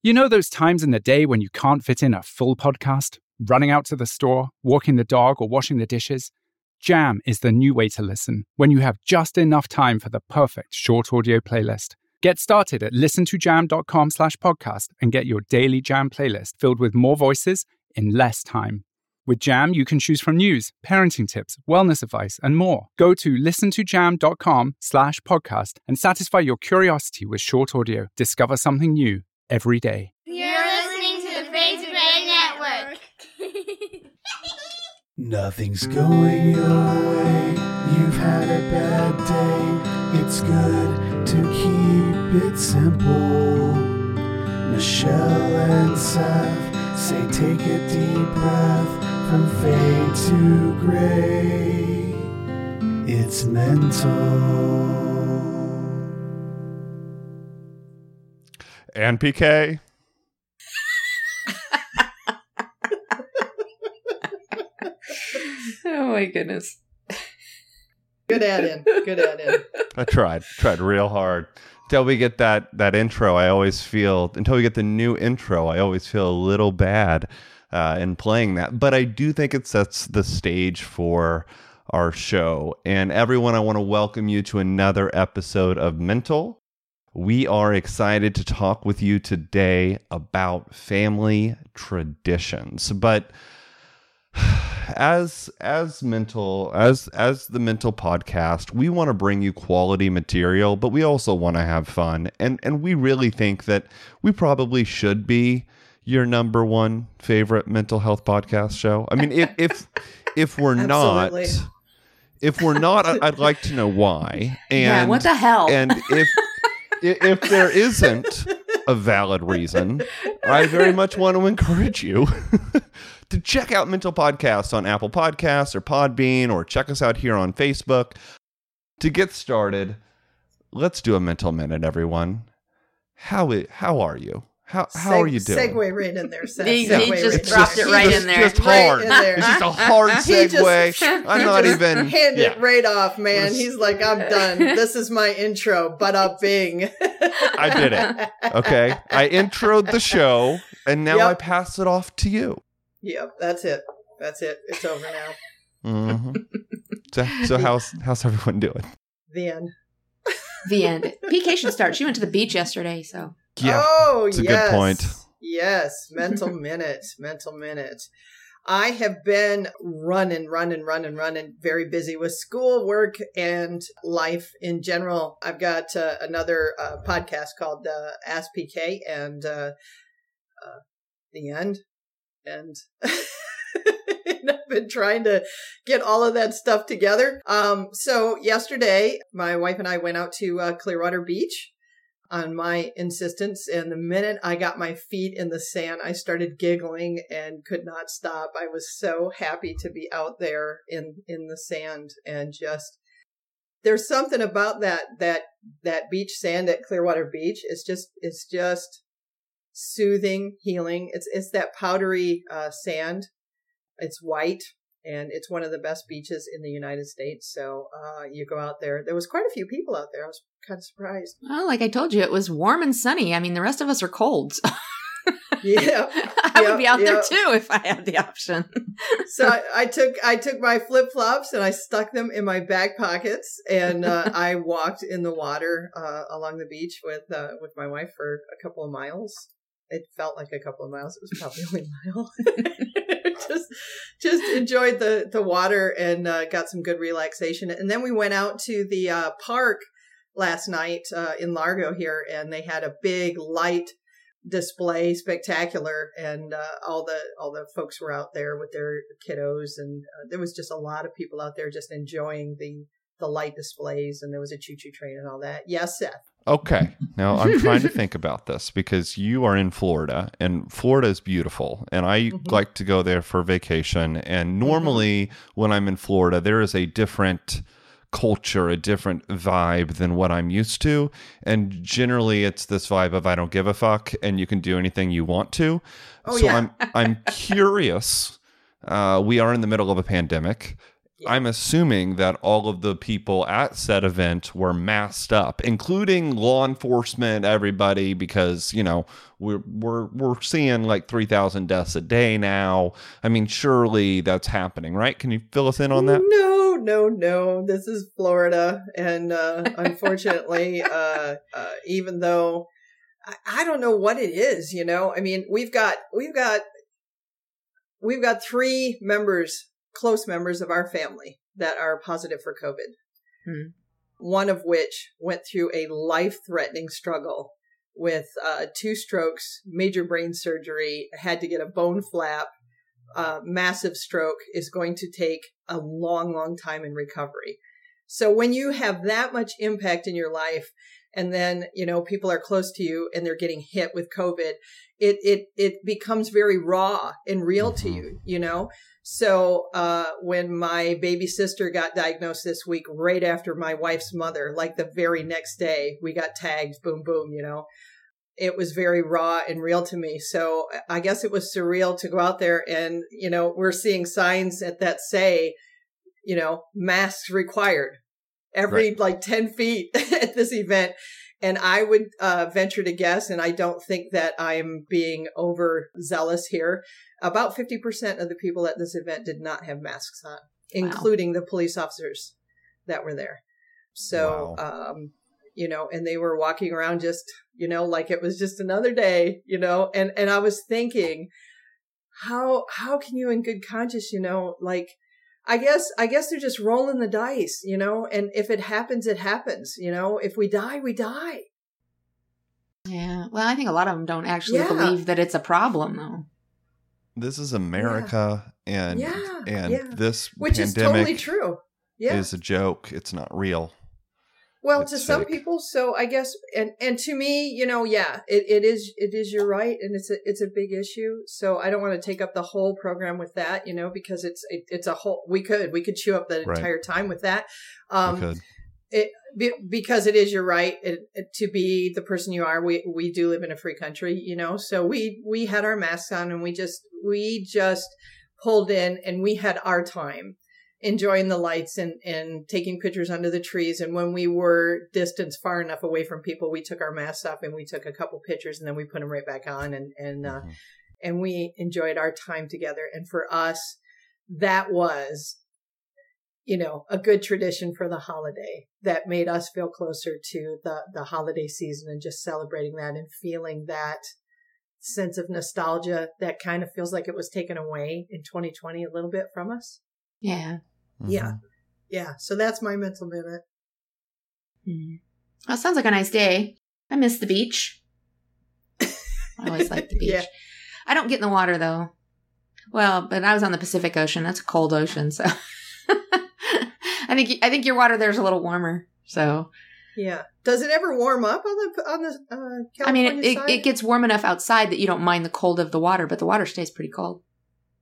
You know those times in the day when you can't fit in a full podcast? Running out to the store, walking the dog, or washing the dishes? Jam is the new way to listen when you have just enough time for the perfect short audio playlist. Get started at listentojam.com slash podcast and get your daily Jam playlist filled with more voices in less time. With Jam, you can choose from news, parenting tips, wellness advice, and more. Go to listentojam.com slash podcast and satisfy your curiosity with short audio. Discover something new every day. You're listening to the Fade to Gray Network. Nothing's going your way. You've had a bad day. It's good to keep it simple. Michelle and Seth say take a deep breath from fade to gray. It's mental. And PK. Oh my goodness. Good add in. Good add in. I tried, tried real hard. Until we get that that intro, I always feel until we get the new intro, I always feel a little bad uh, in playing that. But I do think it sets the stage for our show. And everyone, I want to welcome you to another episode of Mental. We are excited to talk with you today about family traditions. But as as mental as as the mental podcast we want to bring you quality material but we also want to have fun and and we really think that we probably should be your number one favorite mental health podcast show i mean if if if we're not if we're not i'd like to know why and Yeah, what the hell? and if if there isn't a valid reason, I very much want to encourage you to check out Mental Podcasts on Apple Podcasts or Podbean or check us out here on Facebook. To get started, let's do a mental minute, everyone. How how are you? How how are you doing? Segue right in there, Seth. He- he just right dropped in it right just, in there. Just Right hard. in there. It's just a hard He just- segue. I'm not just even. hand yeah. it right off, man. He's like, I'm done. This is my intro. But up, Bing. I did it. Okay, I introed the show, and now Yep. I pass it off to you. Yep, that's it. That's it. It's over now. hmm so, so how's how's everyone doing? The end. the end. PK should start. She went to the beach yesterday, so Oh, it's a good yes. point. Yes, mental minute, mental minute. I have been running, running, running, running, very busy with school, work, and life in general. I've got uh, another uh, podcast called uh, Ask PK and uh, uh, The End. And and I've been trying to get all of that stuff together. Um, so yesterday, my wife and I went out to uh, Clearwater Beach on my insistence. And the minute I got my feet in the sand, I started giggling and could not stop. I was so happy to be out there in, in the sand and just, there's something about that, that, that beach sand at Clearwater Beach. It's just, it's just soothing, healing. It's, it's that powdery, uh, sand. It's white and it's one of the best beaches in the United States. So, uh, you go out there. There was quite a few people out there. I was kind of surprised. well, like I told you, it was warm and sunny. I mean, the rest of us are cold. so Yeah. I would be out there too if I had the option. so I, I took I took my flip flops and I stuck them in my back pockets and uh, I walked in the water uh, along the beach with uh, with my wife for a couple of miles. It felt like a couple of miles. It was probably only a mile. Just just enjoyed the the water and uh, got some good relaxation. And then we went out to the uh, park last night uh, in Largo here, and they had a big light display spectacular and uh, all the all the folks were out there with their kiddos and uh, there was just a lot of people out there just enjoying the the light displays and there was a choo choo train and all that. Yes, Seth. Okay. Now I'm trying to think about this because you are in Florida and Florida is beautiful and I Mhm. like to go there for vacation and normally when I'm in Florida there is a different culture, a different vibe than what I'm used to and generally it's this vibe of I don't give a fuck and you can do anything you want to. Oh, so yeah. I'm I'm curious uh, we are in the middle of a pandemic. Yeah. I'm assuming that all of the people at said event were masked up, including law enforcement, everybody, because you know we're we're we're seeing like three thousand deaths a day now. I mean, surely that's happening, right? Can you fill us in on that? No, no, no. This is Florida, and uh, unfortunately, uh, uh, even though I, I don't know what it is, you know, I mean, we've got we've got we've got three members, close members of our family that are positive for COVID. Hmm. One of which went through a life-threatening struggle with uh, two strokes, major brain surgery, had to get a bone flap, uh, massive stroke is going to take a long, long time in recovery. So when you have that much impact in your life, and then you know people are close to you and they're getting hit with COVID, it it it becomes very raw and real to you. You know. So uh, when my baby sister got diagnosed this week, right after my wife's mother, like the very next day, we got tagged. Boom, boom. You know it was very raw and real to me. So I guess it was surreal to go out there and, you know, we're seeing signs at that say, you know, masks required every like 10 feet at this event. And I would uh, venture to guess, and I don't think that I'm being overzealous here, about 50% of the people at this event did not have masks on, including the police officers that were there. So, um, you know, and they were walking around just, you know, like it was just another day, you know, and, and I was thinking, how, how can you in good conscience, you know, like, I guess, I guess they're just rolling the dice, you know, and if it happens, it happens, you know, if we die, we die. Yeah. Well, I think a lot of them don't actually Yeah. believe that it's a problem, though. This is America, and Yeah, and yeah. this Which is totally true. Yeah. is a joke. It's not real. Well, It's to some people, so I guess, and and to me, you know, yeah, it, it is it is you're right, and it's a it's a big issue. So I don't want to take up the whole program with that, you know, because it's it, it's a whole. We could we could chew up the Right. entire time with that, um, it be, because it is you're right. It, it- to be the person you are, we we do live in a free country, you know. So we we had our masks on, and we just we just pulled in, and we had our time enjoying the lights and, and taking pictures under the trees. And when we were distanced far enough away from people, we took our masks off and we took a couple pictures and then we put them right back on and, and, uh, Mhm. and we enjoyed our time together. And for us, that was, you know, a good tradition for the holiday that made us feel closer to the, the holiday season and just celebrating that and feeling that sense of nostalgia that kind of feels like it was taken away in 2020 a little bit from us. Yeah. Yeah. Mhm. Yeah. So that's my mental minute. Mm. Well, sounds like a nice day. I miss the beach. I always like the beach. Yeah. I don't get in the water though. Well, but I was on the Pacific Ocean. That's a cold ocean, so I think I think your water there's a little warmer. So Yeah. Does it ever warm up on the on the uh, California I mean, it, it, it gets warm enough outside that you don't mind the cold of the water, but the water stays pretty cold.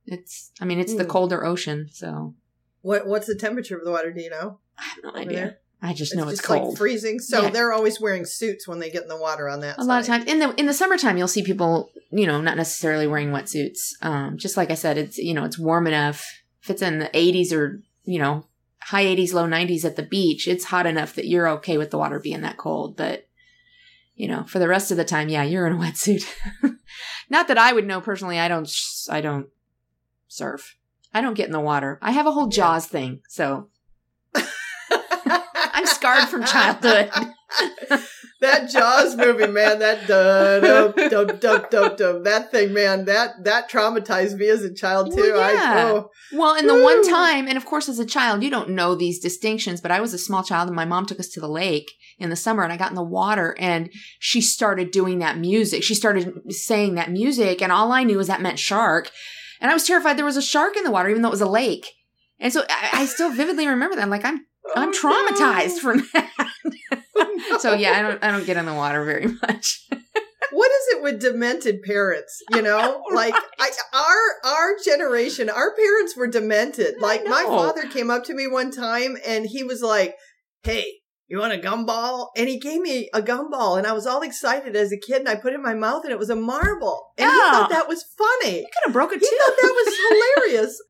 It's I mean, it's the Hmm. colder ocean, so what What's the temperature of the water? Do you know? I have no Over idea. there? I just know it's, just cold. like freezing. So Yeah. they're always wearing suits when they get in the water on that. a lot of times in the in the summertime you'll see people you know not necessarily wearing wetsuits um just like i said it's you know it's warm enough if it's in the 80s or you know high 80s low 90s at the beach it's hot enough that you're okay with the water being that cold but you know for the rest of the time yeah you're in a wetsuit not that i would know personally i don't I don't surf i don't get in the water i have a whole jaws thing so i'm scarred from childhood that Jaws movie, man, that dub dub dub dub dub dub that thing, man, that that traumatized me as a child too. Well, yeah. I oh, Well, and the one time, and of course, as a child, you don't know these distinctions, but I was a small child and my mom took us to the lake in the summer and I got in the water and she started doing that music. She started saying that music and all I knew was that meant shark. And I was terrified there was a shark in the water, even though it was a lake. And so I, I still vividly remember that. I'm like, I'm oh, I'm traumatized from that. so yeah, I don't I don't get in the water very much. what is it with demented parents you know like I, our our generation our parents were demented like my father came up to me one time and he was like hey you want a gumball? And he gave me a gumball and i was all excited as a kid and i put it in my mouth and it was a marble. And he thought that was funny. He Could have broke a he tooth. thought that was hilarious.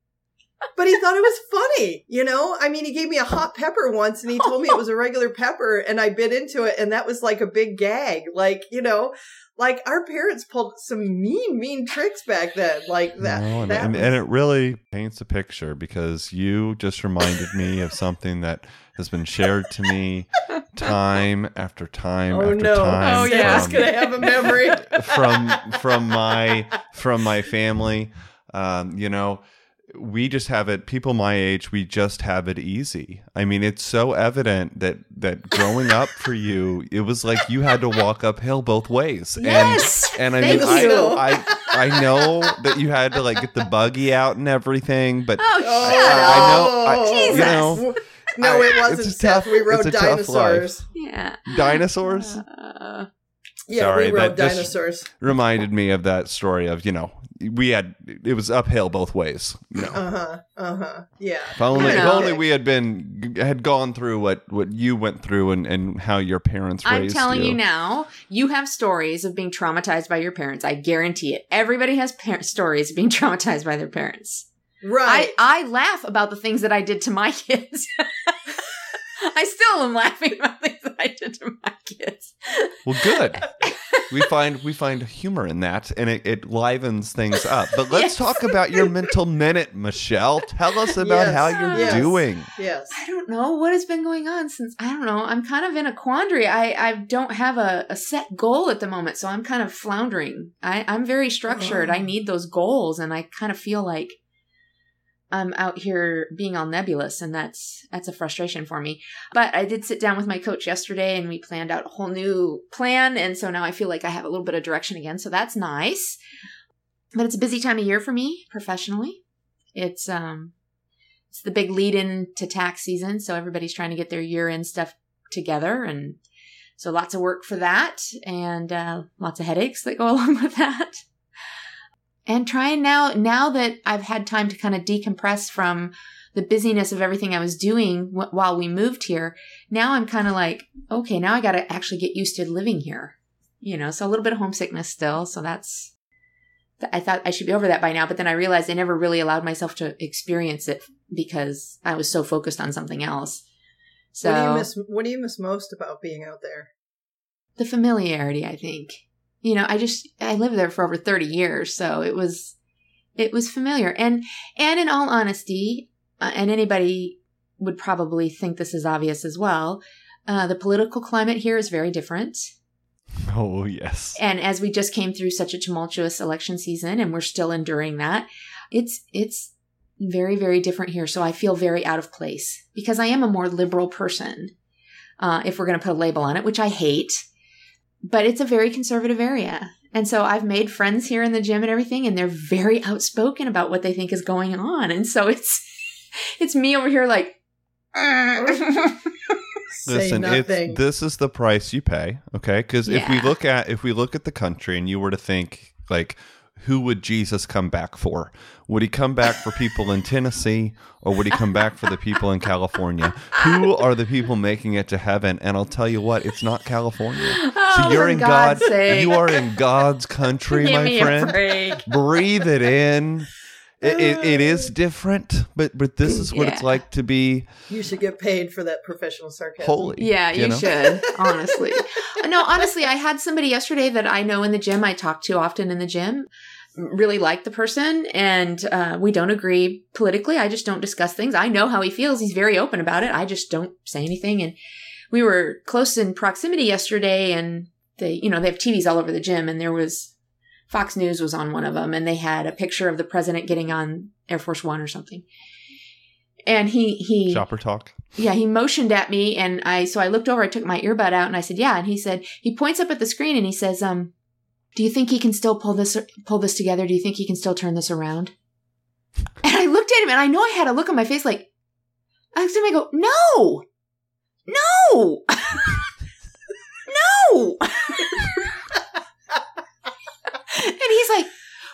But he thought it was funny you know? I mean he gave me a hot pepper once and he told me it was a regular pepper and i bit into it and that was like a big gag. Like you know? Like our parents pulled some mean mean tricks back then like that, No, and, that and, was- and it really paints a picture because you just reminded me of something that has been shared to me time after time oh after no time Oh, yeah. Sarah's gonna have a memory from from my from my family. Um, you know, we just have it. People my age, we just have it easy. I mean, it's so evident that that growing up for you, it was like you had to walk uphill both ways. Yes! and and I Thank mean, I, you. I I know that you had to like get the buggy out and everything, but Oh, shut up. I know- I- Jesus. you know, no I- it wasn't it's a Seth. tough- we rode it's a tough life. dinosaurs Yeah. dinosaurs Uh, yeah Sorry, we rode that dinosaurs reminded me of that story of you know we had it was uphill both ways. You know. uh-huh uh-huh yeah If only, if only we had been had gone through what what you went through and, and how your parents I'm raised telling you. you now, you have stories of being traumatized by your parents. I guarantee it. Everybody has par- stories of being traumatized by their parents. Right I, I laugh about the things that I did to my kids. I still am laughing about things that I did to my kids. Well, good. we find we find humor in that, and it, it livens things up. But let's Yes. talk about your mental minute, Michelle. Tell us about Yes. how you're Yes. doing. yes I don't know what has been going on since I don't know. I'm kind of in a quandary. I, I don't have a, a set goal at the moment, so I'm kind of floundering. I, I'm very structured. Oh. I need those goals, and I kind of feel like I'm out here being all nebulous, and that's that's a frustration for me. But I did sit down with my coach yesterday, and we planned out a whole new plan, and so now I feel like I have a little bit of direction again. So that's nice. But it's a busy time of year for me professionally. It's um it's the big lead in to tax season, so everybody's trying to get their year end stuff together, and so lots of work for that, and uh, lots of headaches that go along with that. And trying now, now that I've had time to kind of decompress from the busyness of everything I was doing wh- while we moved here, now I'm kind of like, okay, now I got to actually get used to living here, you know. So a little bit of homesickness still, so that's. I thought I should be over that by now, but then I realized I never really allowed myself to experience it because I was so focused on something else. So what do you miss what do you miss most about being out there the familiarity, I think. You know, I just I lived there for over 30 years, so it was it was familiar. And and in all honesty, uh, and anybody would probably think this is obvious as well, uh, the political climate here is very different. Oh yes. And as we just came through such a tumultuous election season and we're still enduring that, it's it's very very different here. So I feel very out of place because I am a more liberal person. Uh, if we're going to put a label on it, which I hate, but it's a very conservative area. And so I've made friends here in the gym and everything, and they're very outspoken about what they think is going on. And so it's it's me over here like say Listen, it's this is the price you pay, okay? Because if we look at if we look at the country and you were to think like who would Jesus come back for? Would he come back for people in Tennessee or would he come back for the people in California? Who are the people making it to heaven? And I'll tell you what, it's not California. So Oh, you're in God's God sake. you are in God's country, Give my friend. Breathe it in. It, it, it is different, but but this is what it's like to be you should get paid for that professional sarcasm holy. Yeah, you, know? should, honestly. no, honestly, I had somebody yesterday that I know in the gym, I talk to often in the gym, really like the person, and uh, we don't agree politically. I just don't discuss things. I know how he feels. He's very open about it. I just don't say anything. And we were close in proximity yesterday, and they, you know, they have TVs all over the gym, and there was Fox News was on one of them, and they had a picture of the president getting on Air Force One or something. And he he Shopper talk. yeah, he motioned at me and I so I looked over, I took my earbud out and I said, "Yeah." And he said, he points up at the screen and he says, "Um, do you think he can still pull this pull this together? Do you think he can still turn this around?" And I looked at him and I know I had a look on my face like I looked at him I go, "No. no, no. he's like,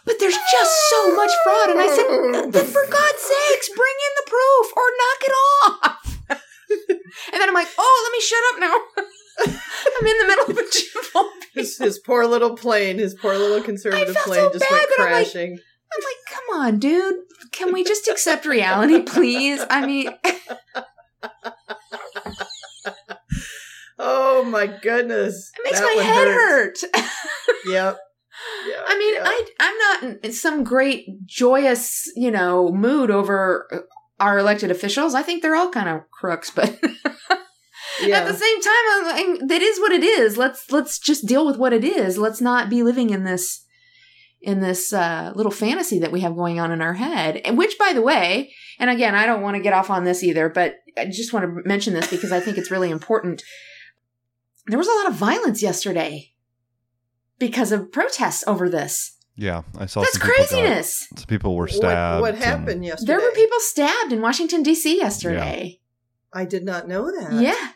but there's just so much fraud. And I said, then for God's sakes, bring in the proof or knock it off. and then I'm like, oh, let me shut up now. I'm in the middle of a. His, his poor little plane, his poor little conservative plane so just went that I'm like- crashing. I'm like, come on, dude. Can we just accept reality, please? I mean, oh my goodness. it makes That my head hurts. hurt. Yep. Yeah, I mean, yeah. I I'm not in some great joyous, you know, mood over our elected officials. I think they're all kind of crooks, but yeah. at the same time, I'm that is what it is. Let's let's just deal with what it is. Let's not be living in this in this uh, little fantasy that we have going on in our head. And which, by the way, and again, I don't want to get off on this either, but I just want to mention this because I think it's really important. There was a lot of violence yesterday because of protests over this. Yeah, I saw That's some people got- craziness. some people were stabbed. What, and- happened yesterday? There were people stabbed in Washington D.C. yesterday. I did not know that. Yeah.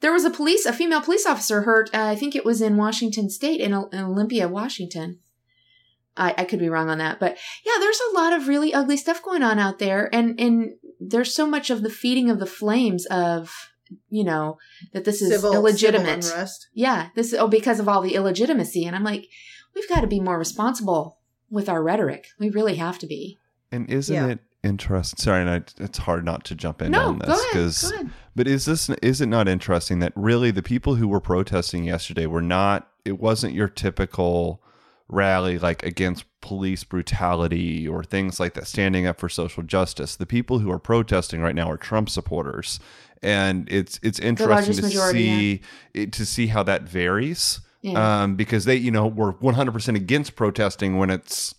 There was a police, a female police officer hurt. Uh, I think it was in Washington State, in, in Olympia, Washington. I, I could be wrong on that, but yeah, there's a lot of really ugly stuff going on out there, and and there's so much of the feeding of the flames of you know that this is Civil, illegitimate. civil unrest. yeah, this oh because of all the illegitimacy, and I'm like, we've got to be more responsible with our rhetoric. We really have to be. And isn't Yeah. it interesting? Sorry, and I, it's hard not to jump in no, on this because But is this is it not interesting that really the people who were protesting yesterday were not it wasn't your typical rally like against police brutality or things like that standing up for social justice. The people who are protesting right now are Trump supporters. And it's it's interesting to majority, see it, to see how that varies. Yeah. Um, because they, you know, were 100% against protesting when it's,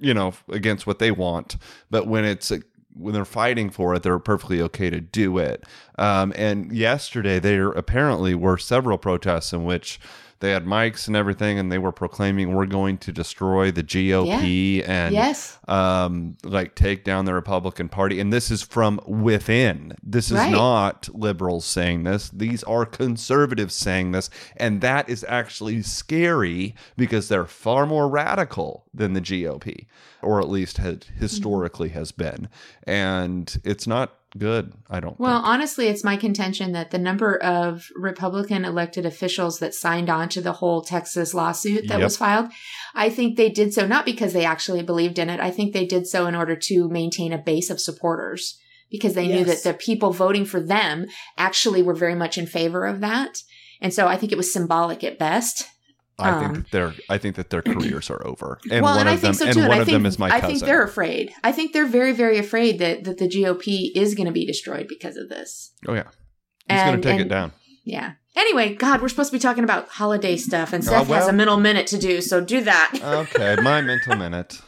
you know, against what they want. But when it's uh, when they're fighting for it, they're perfectly okay to do it. Um, and yesterday, there apparently were several protests in which they had mics and everything, and they were proclaiming we're going to destroy the GOP and yes. um, like take down the Republican Party. And this is from within. This is Right. not liberals saying this. These are conservatives saying this. And that is actually scary because they're far more radical than the GOP, or at least had historically has been. And it's not good, I don't Well, think. honestly, it's my contention that the number of Republican elected officials that signed on to the whole Texas lawsuit that Yep. was filed, I think they did so not because they actually believed in it. I think they did so in order to maintain a base of supporters because they knew that the people voting for them actually were very much in favor of that. And so I think it was symbolic at best. I um, think that their I think that their careers are over. And well, one and of I think them so too. and one I of think, them is my Cousin. I think they're afraid. I think they're very, very afraid that, that the GOP is going to be destroyed because of this. oh yeah. He's gonna And- take it down. Yeah. Anyway, God, we're supposed to be talking about holiday stuff, and Oh, Seth has well. a mental minute to do, so do that. okay, my mental minute.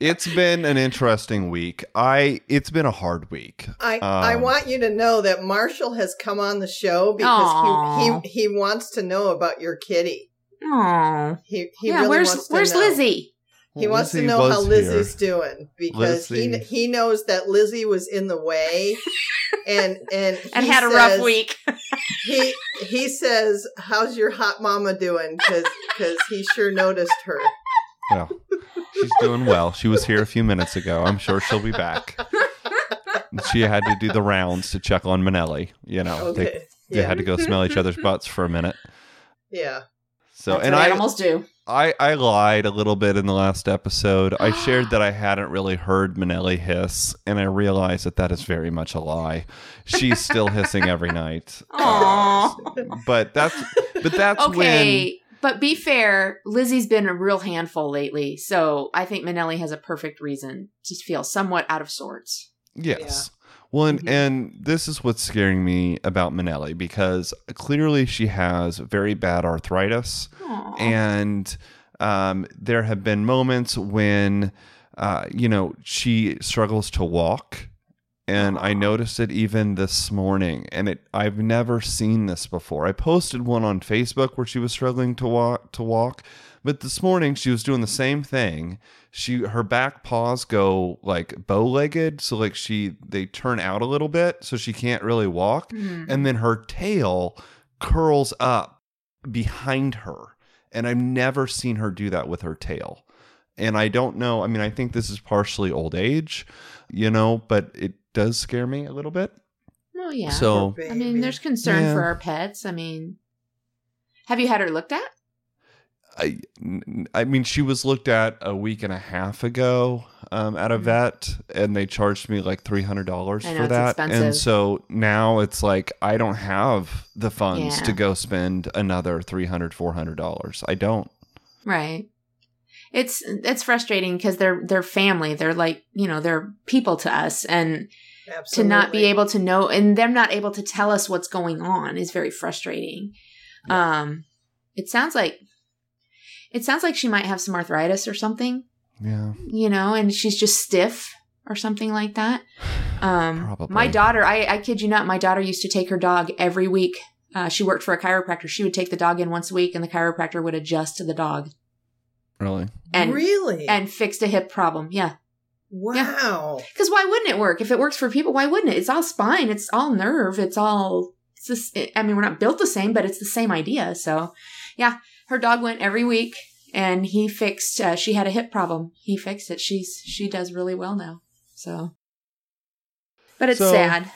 It's been an interesting week. I it's been a hard week. I, I Um, want you to know that Marshall has come on the show Aw. because he, he he wants to know about your kitty. Oh, He he yeah. really where's wants to Where's know. Lizzie? He wants to know was how here. Lizzie's doing because he Lizzie. he knows that Lizzie was in the way, and and And he had a rough week. He he says, "How's your hot mama doing?" Because because he sure noticed her. Well, she's doing well. She was here a few minutes ago. I'm sure she'll be back. She had to do the rounds to check on Manelli. You know, they, they yeah, had to go smell each other's butts for a minute. yeah. So, That's and I, animals do. I, I lied a little bit in the last episode. I shared that I hadn't really heard Manelli hiss, and I realized that that is very much a lie. She's still hissing every night. Aw. But that's but that's when but be fair. Lizzie's been a real handful lately, so I think Manelli has a perfect reason to feel somewhat out of sorts. Yes. Well, and, Mhm. and this is what's scaring me about Manelli because clearly she has very bad arthritis, Aw. and um, there have been moments when, uh, you know, she struggles to walk, and I noticed it even this morning, and it I've never seen this before. I posted one on Facebook where she was struggling to walk to walk, But this morning she was doing the same thing. She her back paws go like bow legged, so like she they turn out a little bit, so she can't really walk, Mhm. and then her tail curls up behind her, and I've never seen her do that with her tail. And I don't know. I mean, I think this is partially old age, you know, but it does scare me a little bit. Well, yeah. So I mean, there's concern Yeah. for our pets. I mean, have you had her looked at? I, I mean, she was looked at a week and a half ago um, at a Mhm. vet, and they charged me like three hundred dollars for that. expensive. And so now it's like I don't have the funds Yeah. to go spend another three hundred, four hundred dollars. I don't. Right. It's it's frustrating because they're they're family. They're like you know they're people to us, and Absolutely. to not be able to know and them not able to tell us what's going on is very frustrating. Um, it sounds like it sounds like she might have some arthritis or something, Yeah, you know, and she's just stiff or something like that. Um, Probably. my daughter, I, I kid you not, my daughter used to take her dog every week. Uh, she worked for a chiropractor. She would take the dog in once a week, and the chiropractor would adjust to the dog really. and really and fixed a hip problem. Yeah, wow. because why wouldn't it work? If it works for people, why wouldn't it? It's all spine. It's all nerve. It's all. It's just, I mean, we're not built the same, but it's the same idea. So, yeah, her dog went every week, and he fixed. Uh, she had a hip problem. He fixed it. She's she does really well now. So, but it's So- sad.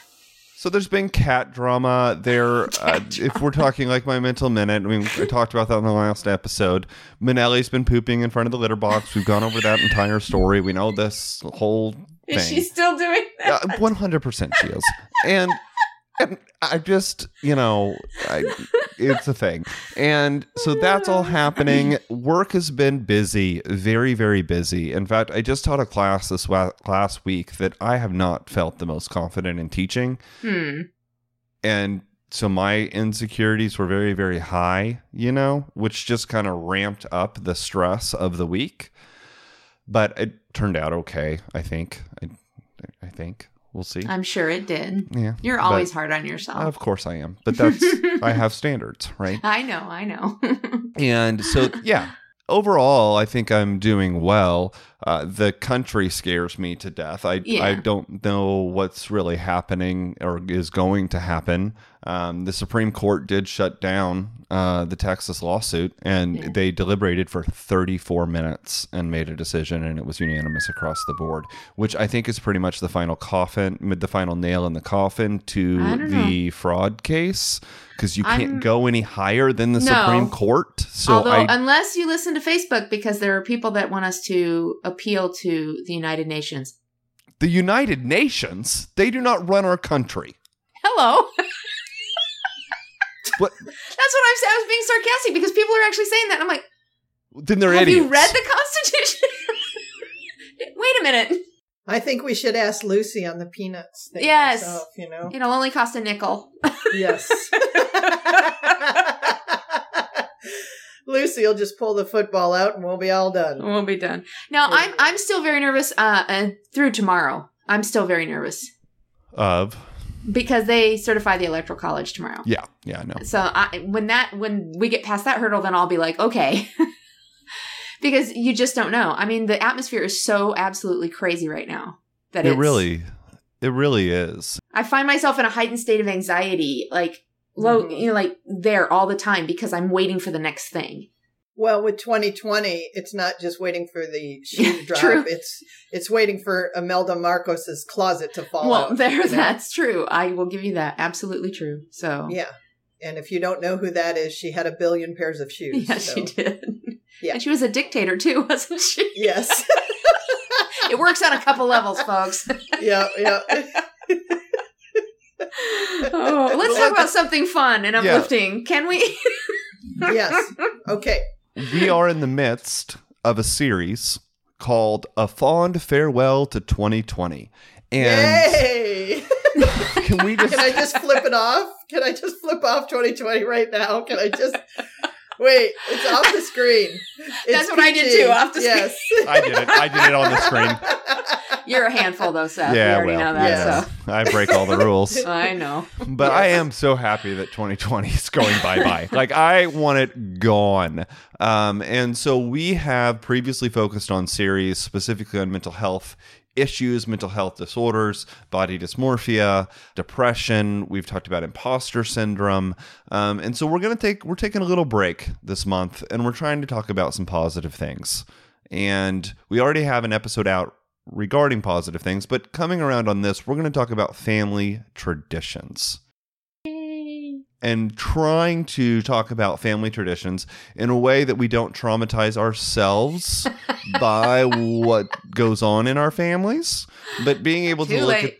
So there's been cat drama there. Uh, if we're talking like my mental minute, I mean, I talked about that in the last episode. Manelli's been pooping in front of the litter box. We've gone over that entire story. We know this whole thing. Is she still doing that? One hundred percent, she is, and and I just you know, I, it's a thing, and so that's all happening. Work has been busy, very very busy. In fact, I just taught a class this wa- last week that I have not felt the most confident in teaching, Hmm. and so my insecurities were very very high, you know, which just kind of ramped up the stress of the week. But it turned out okay, I think. I, I think we'll see. I'm sure it did. Yeah. You're but- always hard on yourself. Of course I am. But that's I have standards, right? I know, I know. And so yeah, overall I think I'm doing well. Uh, the country scares me to death. I Yeah. I don't know what's really happening or is going to happen. Um, the Supreme Court did shut down uh, the Texas lawsuit, and Yeah. they deliberated for 34 minutes and made a decision, and it was unanimous across the board. Which I think is pretty much the final coffin, the final nail in the coffin to the fraud case, because you can't I'm- go any higher than the No. Supreme Court. So Although, I unless you listen to Facebook, because there are people that want us to appeal to the United Nations. the United Nations, they do not run our country. Hello. What? That's what I'm saying. I was being sarcastic because people are actually saying that. I'm like, Then they're have idiots. you read the Constitution? Wait a minute. I think we should ask Lucy on the peanuts thing. Yes. herself, you know. It'll only cost a nickel. Yes. Lucy will just pull the football out and we'll be all done. We'll be done. Now, I'm I'm still very nervous. Uh, uh, through tomorrow, I'm still very nervous of because they certify the electoral college tomorrow. yeah, yeah, I know. So I, when that when we get past that hurdle, then I'll be like, okay, because you just don't know. I mean, the atmosphere is so absolutely crazy right now that It it's, really, it really is. I find myself in a heightened state of anxiety, like low, Mhm. you know, like there all the time because I'm waiting for the next thing. Well, with 2020, it's not just waiting for the shoe to drop. True. It's it's waiting for Imelda Marcos's closet to fall well, out. there, you know? that's true. I will give you that. Absolutely true. So Yeah. And if you don't know who that is, she had a billion pairs of shoes. yeah, so- she did. Yeah. and she was a dictator too, wasn't she? Yes. it works on a couple levels, folks. yeah, yeah. oh, let's talk about something fun and Yeah. uplifting, can we? yes. Okay. we are in the midst of a series called A Fond Farewell to 2020. And Yay! Can we just Can I just flip it off? Can I just flip off 2020 right now? Can I just wait? It's off the screen. It's That's what I did too, off the yes. I did it. I did it on the screen. You're a handful though, Seth. yeah, we already well, know that. yes. So I break all the rules. I know. But I am so happy that 2020 is going bye bye. like I want it gone. Um, and so we have previously focused on series specifically on mental health issues, mental health disorders, body dysmorphia, depression. We've talked about imposter syndrome, um, and so we're gonna take we're taking a little break this month, and we're trying to talk about some positive things. And we already have an episode out regarding positive things, but coming around on this, we're going to talk about family traditions and trying to talk about family traditions in a way that we don't traumatize ourselves by what goes on in our families, but being able to Too look at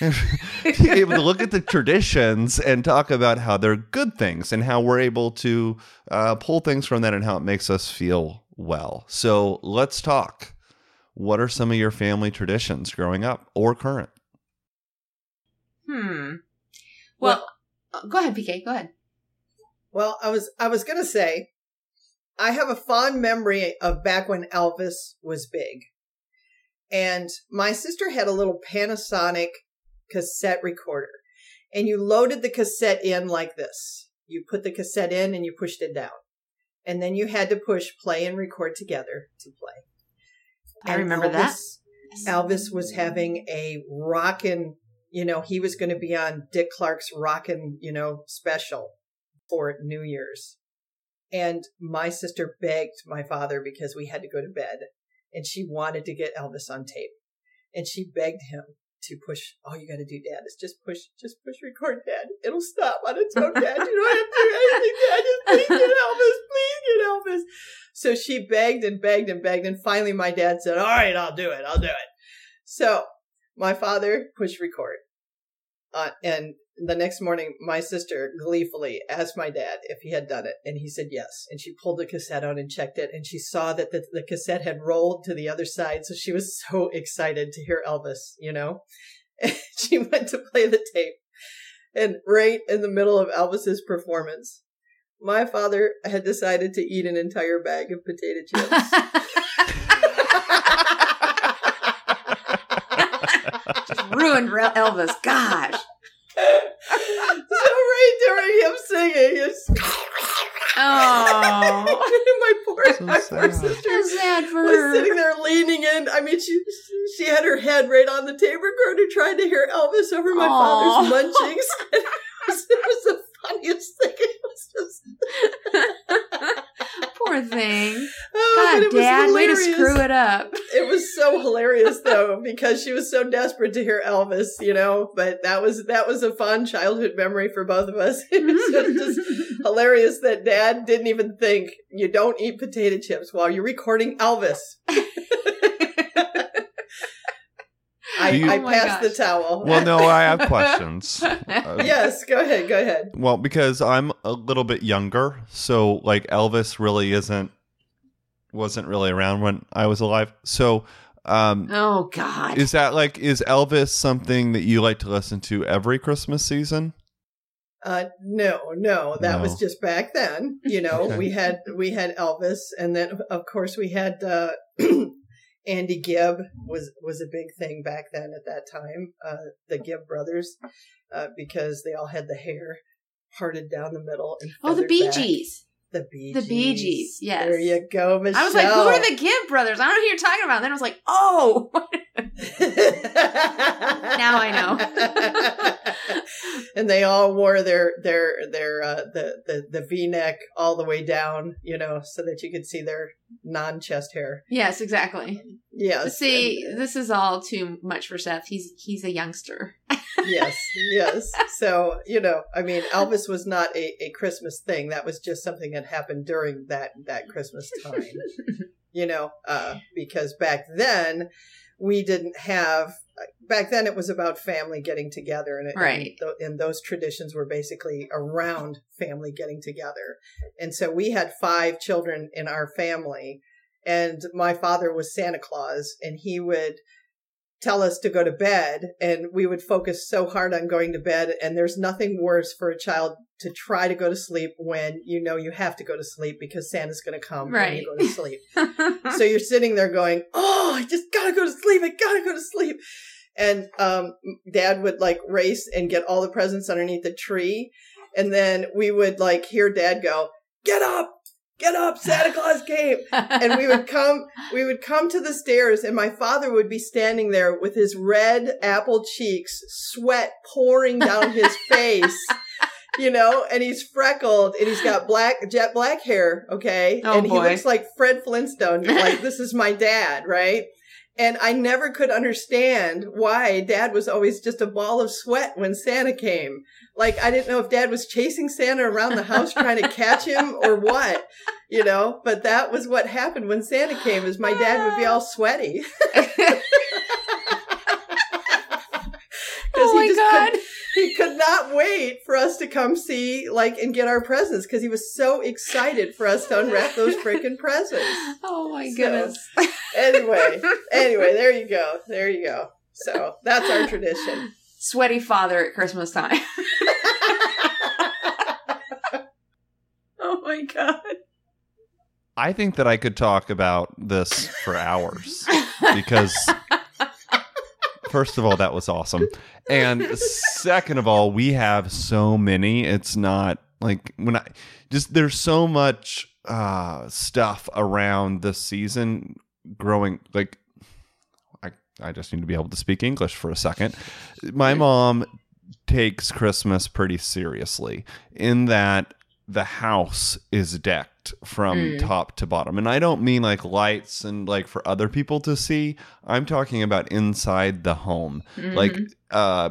being able to look at the traditions and talk about how they're good things and how we're able to uh, pull things from that and how it makes us feel well. So let's talk. What are some of your family traditions growing up or current? Hmm. Well, Uh, go ahead, PK. Go ahead. Well, I was I was gonna say, I have a fond memory of back when Elvis was big, and my sister had a little Panasonic cassette recorder, and you loaded the cassette in like this. You put the cassette in and you pushed it down, and then you had to push play and record together to play. I And remember that. Elvis- Elvis was having a rockin', you know, he was going to be on Dick Clark's rockin', you know, special for New Year's. And my sister begged my father because we had to go to bed and she wanted to get Elvis on tape. And she begged him to push, all you got to do, Dad, is just push, just push record, Dad. It'll stop on its own, Dad. You don't have to do anything, Dad. Just please get Elvis. Please get Elvis. So she begged and begged and begged. And finally, my dad said, All right, I'll do it. I'll do it. So my father pushed record. Uh, and the next morning, my sister gleefully asked my dad if he had done it. And he said yes. And she pulled the cassette out and checked it. And she saw that the, the cassette had rolled to the other side. So she was so excited to hear Elvis, you know? And she went to play the tape. And right in the middle of Elvis's performance, my father had decided to eat an entire bag of potato chips. Just ruined Re- Elvis. Gosh. so right during him singing, it's Oh. my poor, So my poor sister sad for was sitting there leaning in. I mean, she she had her head right on the tape recorder, trying to hear Elvis over my Aw. father's munchings. it, was, it was the funniest thing. It was just Poor thing. oh, God, Dad, way to screw it up. It was so hilarious though because she was so desperate to hear Elvis, you know. But that was that was a fun childhood memory for both of us. It was just, just hilarious that Dad didn't even think you don't eat potato chips while you're recording Elvis. I, you- I Oh my passed the towel. Well, no, I have questions. Uh, yes, go ahead, go ahead. Well, because I'm a little bit younger, so like Elvis really isn't wasn't really around when I was alive. So, um Oh God. is that like is Elvis something that you like to listen to every Christmas season? Uh, no, no, that No. was just back then. You know, Okay. we had we had Elvis, and then of course we had uh, Andy Gibb was was a big thing back then at that time. Uh, the Gibb brothers, uh, because they all had the hair parted down the middle. And oh, the Bee. Gees. The Bee The Gees. Bee Gees, yes. There you go, Michelle. I was like, who are the Gibb brothers? I don't know who you're talking about. And then I was like, oh. now I know. and they all wore their their their uh, the the the V neck all the way down, you know, so that you could see their non chest hair. yes, exactly. Yes. See, and- this is all too much for Seth. He's he's a youngster. yes, yes. So you know, I mean, Elvis was not a, a Christmas thing. That was just something that happened during that that Christmas time. you know, uh, because back then we didn't have. Back then, it was about family getting together, and, it, Right. and, th- and those traditions were basically around family getting together. And so we had five children in our family, and my father was Santa Claus, and he would tell us to go to bed and we would focus so hard on going to bed and there's nothing worse for a child to try to go to sleep when you know you have to go to sleep because Santa's going to come when Right. you go to sleep. so you're sitting there going, "Oh, I just got to go to sleep. I got to go to sleep." And um dad would like race and get all the presents underneath the tree and then we would like hear dad go, "Get up. Get up. Santa Claus came." and we would come we would come to the stairs and my father would be standing there with his red apple cheeks sweat pouring down his face you know and he's freckled and he's got black jet black hair okay Oh, and he boy. looks like fred flintstone like this is my dad right and I never could understand why dad was always just a ball of sweat when Santa came. Like, I didn't know if dad was chasing Santa around the house trying to catch him or what, you know, but that was what happened when Santa came is my dad would be all sweaty. oh my god. Could, he could not wait for us to come see, like, and get our presents because he was so excited for us to unwrap those freaking presents. Oh my So- goodness. Anyway, anyway, there you go. There you go. So that's our tradition. Sweaty father at Christmas time. oh my god. I think that I could talk about this for hours because, first of all, that was awesome. And second of all, we have so many. It's not like when I just, there's so much uh, stuff around the season growing. Like, I, I just need to be able to speak English for a second. My mom takes Christmas pretty seriously in that the house is decked from Mm. top to bottom. And I don't mean like lights and like for other people to see. I'm talking about inside the home. Like Mhm. Uh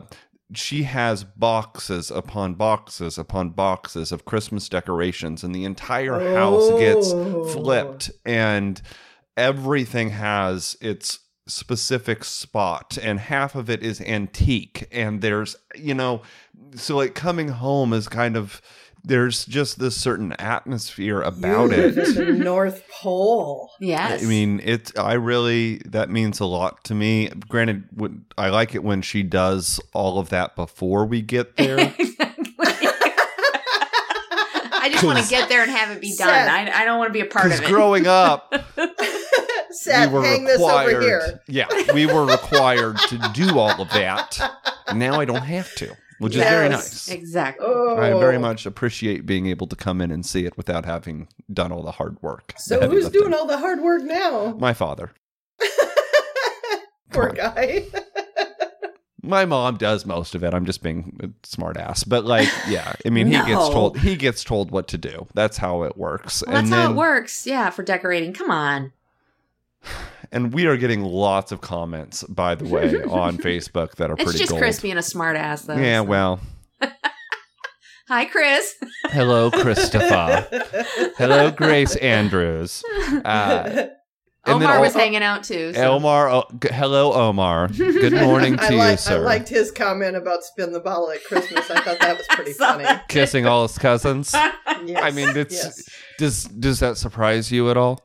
she has boxes upon boxes upon boxes of Christmas decorations and the entire house gets Oh. flipped and everything has its specific spot and half of it is antique and there's you know so like coming home is kind of there's just this certain atmosphere about You it the North Pole. Yes. I mean, it. I really that means a lot to me. Granted, when, I like it when she does all of that before we get there. I just want to get there and have it be done. Seth. I, I don't want to be a part of it. growing up, Seth, we were hang this over required. here. Yeah, we were required to do all of that. Now I don't have to, which is very nice. exactly. Oh. I very oh. much appreciate being able to come in and see it without having done all the hard work. So who's lifting. doing all the hard work now? My father. Poor guy. My mom does most of it. I'm just being a smart ass. But like, yeah. I mean he gets told he gets told what to do. That's how it works. Well, that's and how it works. Yeah, for decorating. Come on. and we are getting lots of comments, by the way, on Facebook that are It's pretty It's just gold. Chris being a smart ass, though. Yeah, so. well. Hi, Chris. Hello, Christopher. Hello, Grace Andrews. Uh, and Omar Al- was hanging out too. So. Elmar, oh, g- hello, Omar. Good morning to I, you, like, I sir. liked his comment about spin the bottle at Christmas. I thought that was pretty funny. that. Kissing all his cousins. Yes, I mean, it's yes. does does that surprise you at all?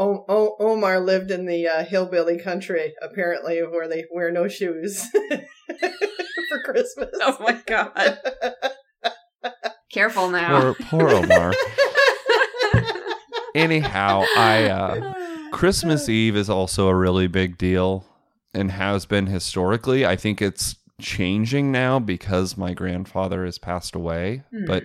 O- o- Omar lived in the uh, hillbilly country, apparently, where they wear no shoes for Christmas. Oh my god. Careful now. Poor, poor Omar. Anyhow, I uh, Christmas Eve is also a really big deal and has been historically. I think it's changing now because my grandfather has passed away, but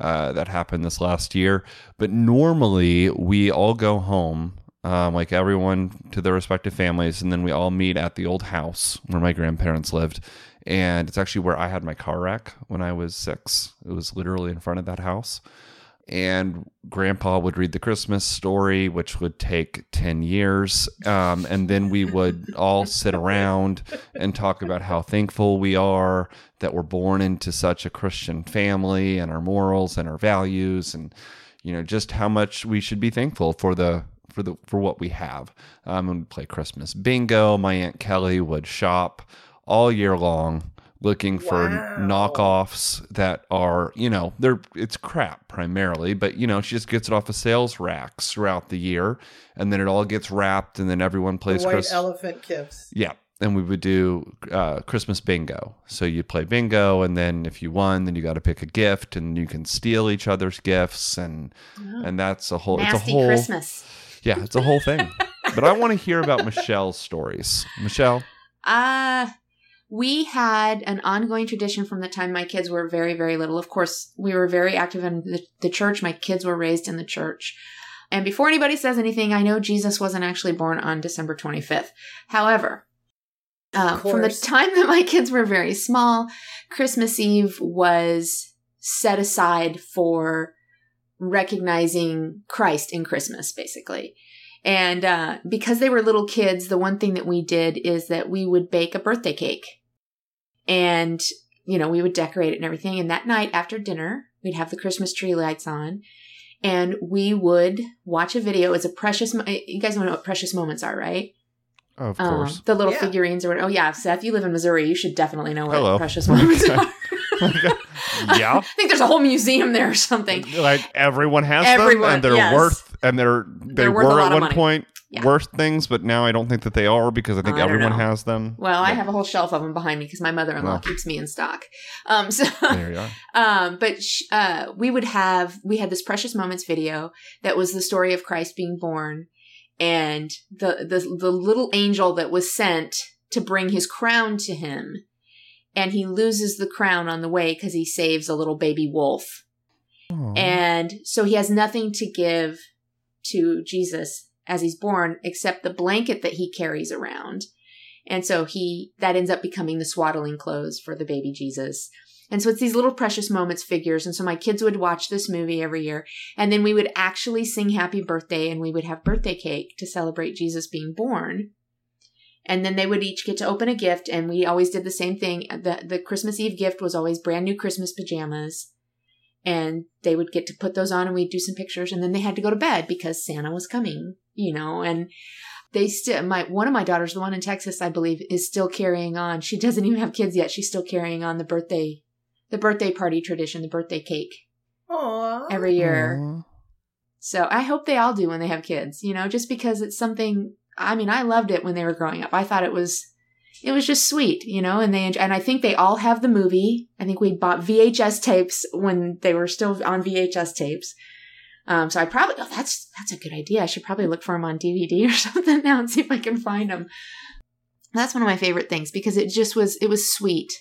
uh, that happened this last year. But normally we all go home, um, like everyone to their respective families, and then we all meet at the old house where my grandparents lived. And it's actually where I had my car wreck when I was six. It was literally in front of that house and grandpa would read the christmas story which would take 10 years. Um, and then we would all sit around and talk about how thankful we are that we're born into such a christian family and our morals and our values and you know just how much we should be thankful for the for the for what we have. Um, and we'd play christmas bingo. My aunt kelly would shop all year long looking for Wow. knockoffs that are you know they're it's crap primarily but you know she just gets it off of sales racks throughout the year and then it all gets wrapped and then everyone The plays white Chris- elephant gifts. yeah and we would do uh, Christmas bingo. So you play bingo, and then if you won, then you got to pick a gift, and you can steal each other's gifts, and and that's a whole. it's a whole. Christmas. Yeah, it's a whole thing. but I want to hear about Michelle's stories. Michelle, Uh we had an ongoing tradition from the time my kids were very, very little. Of course, we were very active in the, the church. My kids were raised in the church. And before anybody says anything, I know Jesus wasn't actually born on December 25th. However, uh, from the time that my kids were very small, Christmas Eve was set aside for recognizing Christ in Christmas, basically. And uh, because they were little kids, the one thing that we did is that we would bake a birthday cake. And, you know, we would decorate it and everything. And that night after dinner, we'd have the Christmas tree lights on and we would watch a video. It's a precious, mo- you guys know what precious moments are, right? of Um, course. the little Yeah. figurines or what. Oh, yeah. Seth, you live in Missouri. You should definitely know what Hello. precious moments Okay. are. yeah, I think there's a whole museum there or something. like everyone has Everyone, them, and they're yes. worth, and they're they They're worth a were lot at of one money. point Yeah. worth things, but now I don't think that they are because I think I everyone know. has them. Well, I have a whole shelf of them behind me because my mother-in-law Well. keeps me in stock. Um, so There you are. Um, but sh- uh, we would have we had this precious moments video that was the story of Christ being born, and the the the little angel that was sent to bring his crown to him, and he loses the crown on the way because he saves a little baby wolf, Aw. and so he has nothing to give to Jesus as he's born except the blanket that he carries around. And so he that ends up becoming the swaddling clothes for the baby Jesus. And so it's these little precious moments figures. And so my kids would watch this movie every year. And then we would actually sing happy birthday and we would have birthday cake to celebrate Jesus being born. And then they would each get to open a gift. And we always did the same thing. The, the Christmas Eve gift was always brand new Christmas pajamas. And they would get to put those on and we'd do some pictures. And then they had to go to bed because Santa was coming, you know, and they still, my, one of my daughters, the one in Texas, I believe, is still carrying on. She doesn't even have kids yet. She's still carrying on the birthday the birthday party tradition, the birthday cake Aw. every year. Aw. So I hope they all do when they have kids, you know, just because it's something I mean, I loved it when they were growing up. I thought it was it was just sweet, you know, and they and I think they all have the movie. I think we bought VHS tapes when they were still on VHS tapes. Um, so I probably oh that's that's a good idea. I should probably look for them on DVD or something now and see if I can find them. That's one of my favorite things because it just was it was sweet,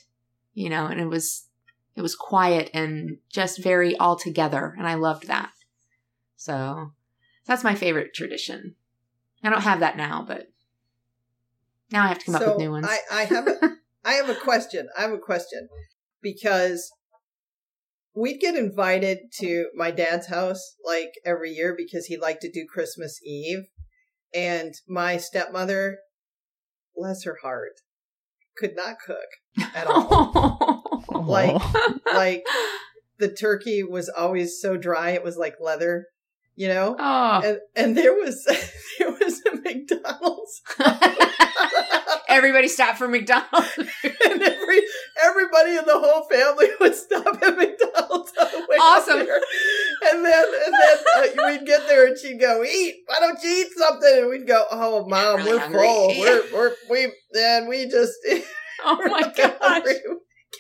you know, and it was it was quiet and just very all together, and I loved that. So that's my favorite tradition. I don't have that now, but now I have to come up so with new ones. I, I have a, I have a question. I have a question because we'd get invited to my dad's house like every year because he liked to do Christmas Eve, and my stepmother, bless her heart, could not cook at all. like like the turkey was always so dry it was like leather, you know. oh, And and there was there was a McDonald's everybody stop for McDonald's. and every everybody in the whole family would stop at McDonald's on the way Awesome. there. And then and then uh, we'd get there and she'd go, "Eat! Why don't you eat something?" And we'd go, "Oh, mom, really we're hungry." full. We're we're we then we just oh my gosh, hungry.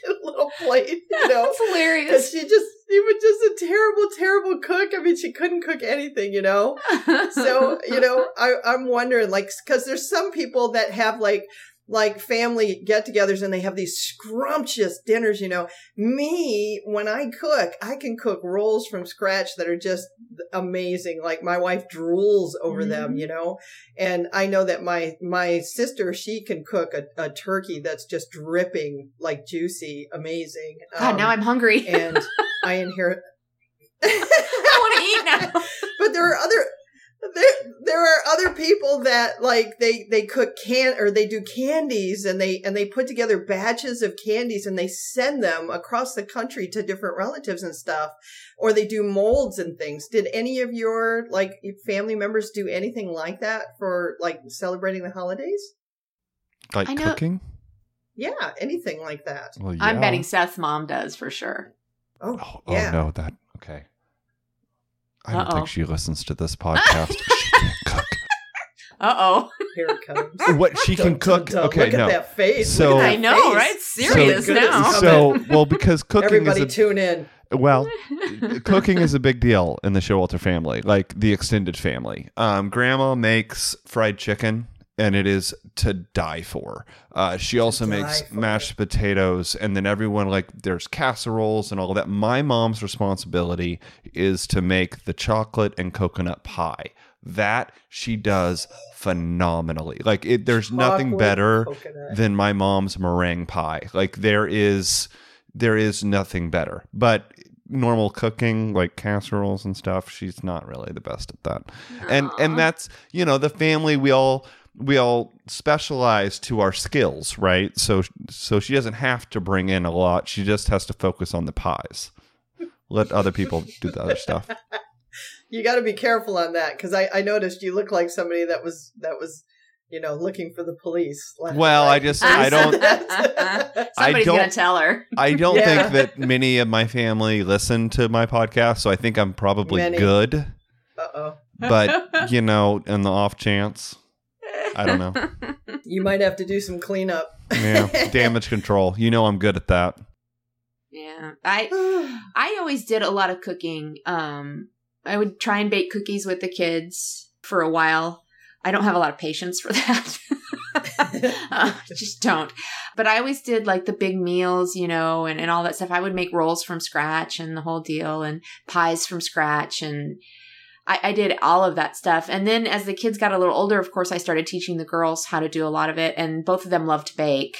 Get a little plate, you know." that's hilarious. she just, she was just a terrible, terrible cook. I mean, she couldn't cook anything, you know? so you know I, i'm wondering like because there's some people that have like like family get-togethers and they have these scrumptious dinners you know me when i cook i can cook rolls from scratch that are just amazing like my wife drools over them Mhm. you know and i know that my my sister she can cook a, a turkey that's just dripping like juicy amazing God, Um, now I'm hungry. and i inherit I want to eat now. but there are other there there are other people that like they they cook can or they do candies and they and they put together batches of candies and they send them across the country to different relatives and stuff or they do molds and things did any of your like family members do anything like that for like celebrating the holidays like I know- cooking. yeah anything like that Well, I'm betting Seth's mom does for sure. oh, Oh, oh no, that okay. I don't Uh-oh. think she listens to this podcast. she can't cook. Uh oh. here it comes. what she can Dun, dun, cook. dun. Okay, Look no. at that face. So- Look at that I know, face. right? Serious So now. So, well, because cooking Everybody is a, tune in. well, cooking is a big deal in the Showalter family, like the extended family. Um, grandma makes fried chicken, and it is to die for. Uh, she also makes for. mashed potatoes, and then everyone like there's casseroles and all that. My mom's responsibility is to make the chocolate and coconut pie. That she does phenomenally. Like it, there's nothing better coconut. than my mom's meringue pie. Like there is there is nothing better. But normal cooking like casseroles and stuff, she's not really the best at that. And and that's, you know, the family we all we all specialize to our skills, right? So so she doesn't have to bring in a lot. She just has to focus on the pies. Let other people do the other stuff. You got to be careful on that because I, I noticed you look like somebody that was that was, you know, looking for the police. left and Well, I just I don't Somebody's don't- gonna tell her. I don't Yeah. think that many of my family listen to my podcast, so I think I'm probably Many. good. Uh oh. But you know, in the off chance, I don't know. You might have to do some cleanup. Yeah, damage control. You know, I'm good at that. Yeah, I I always did a lot of cooking. Um, I would try and bake cookies with the kids for a while. I don't have a lot of patience for that. Uh, just don't. But I always did like the big meals, you know, and, and all that stuff. I would make rolls from scratch and the whole deal and pies from scratch. And I, I did all of that stuff. And then as the kids got a little older, of course, I started teaching the girls how to do a lot of it. And both of them love to bake.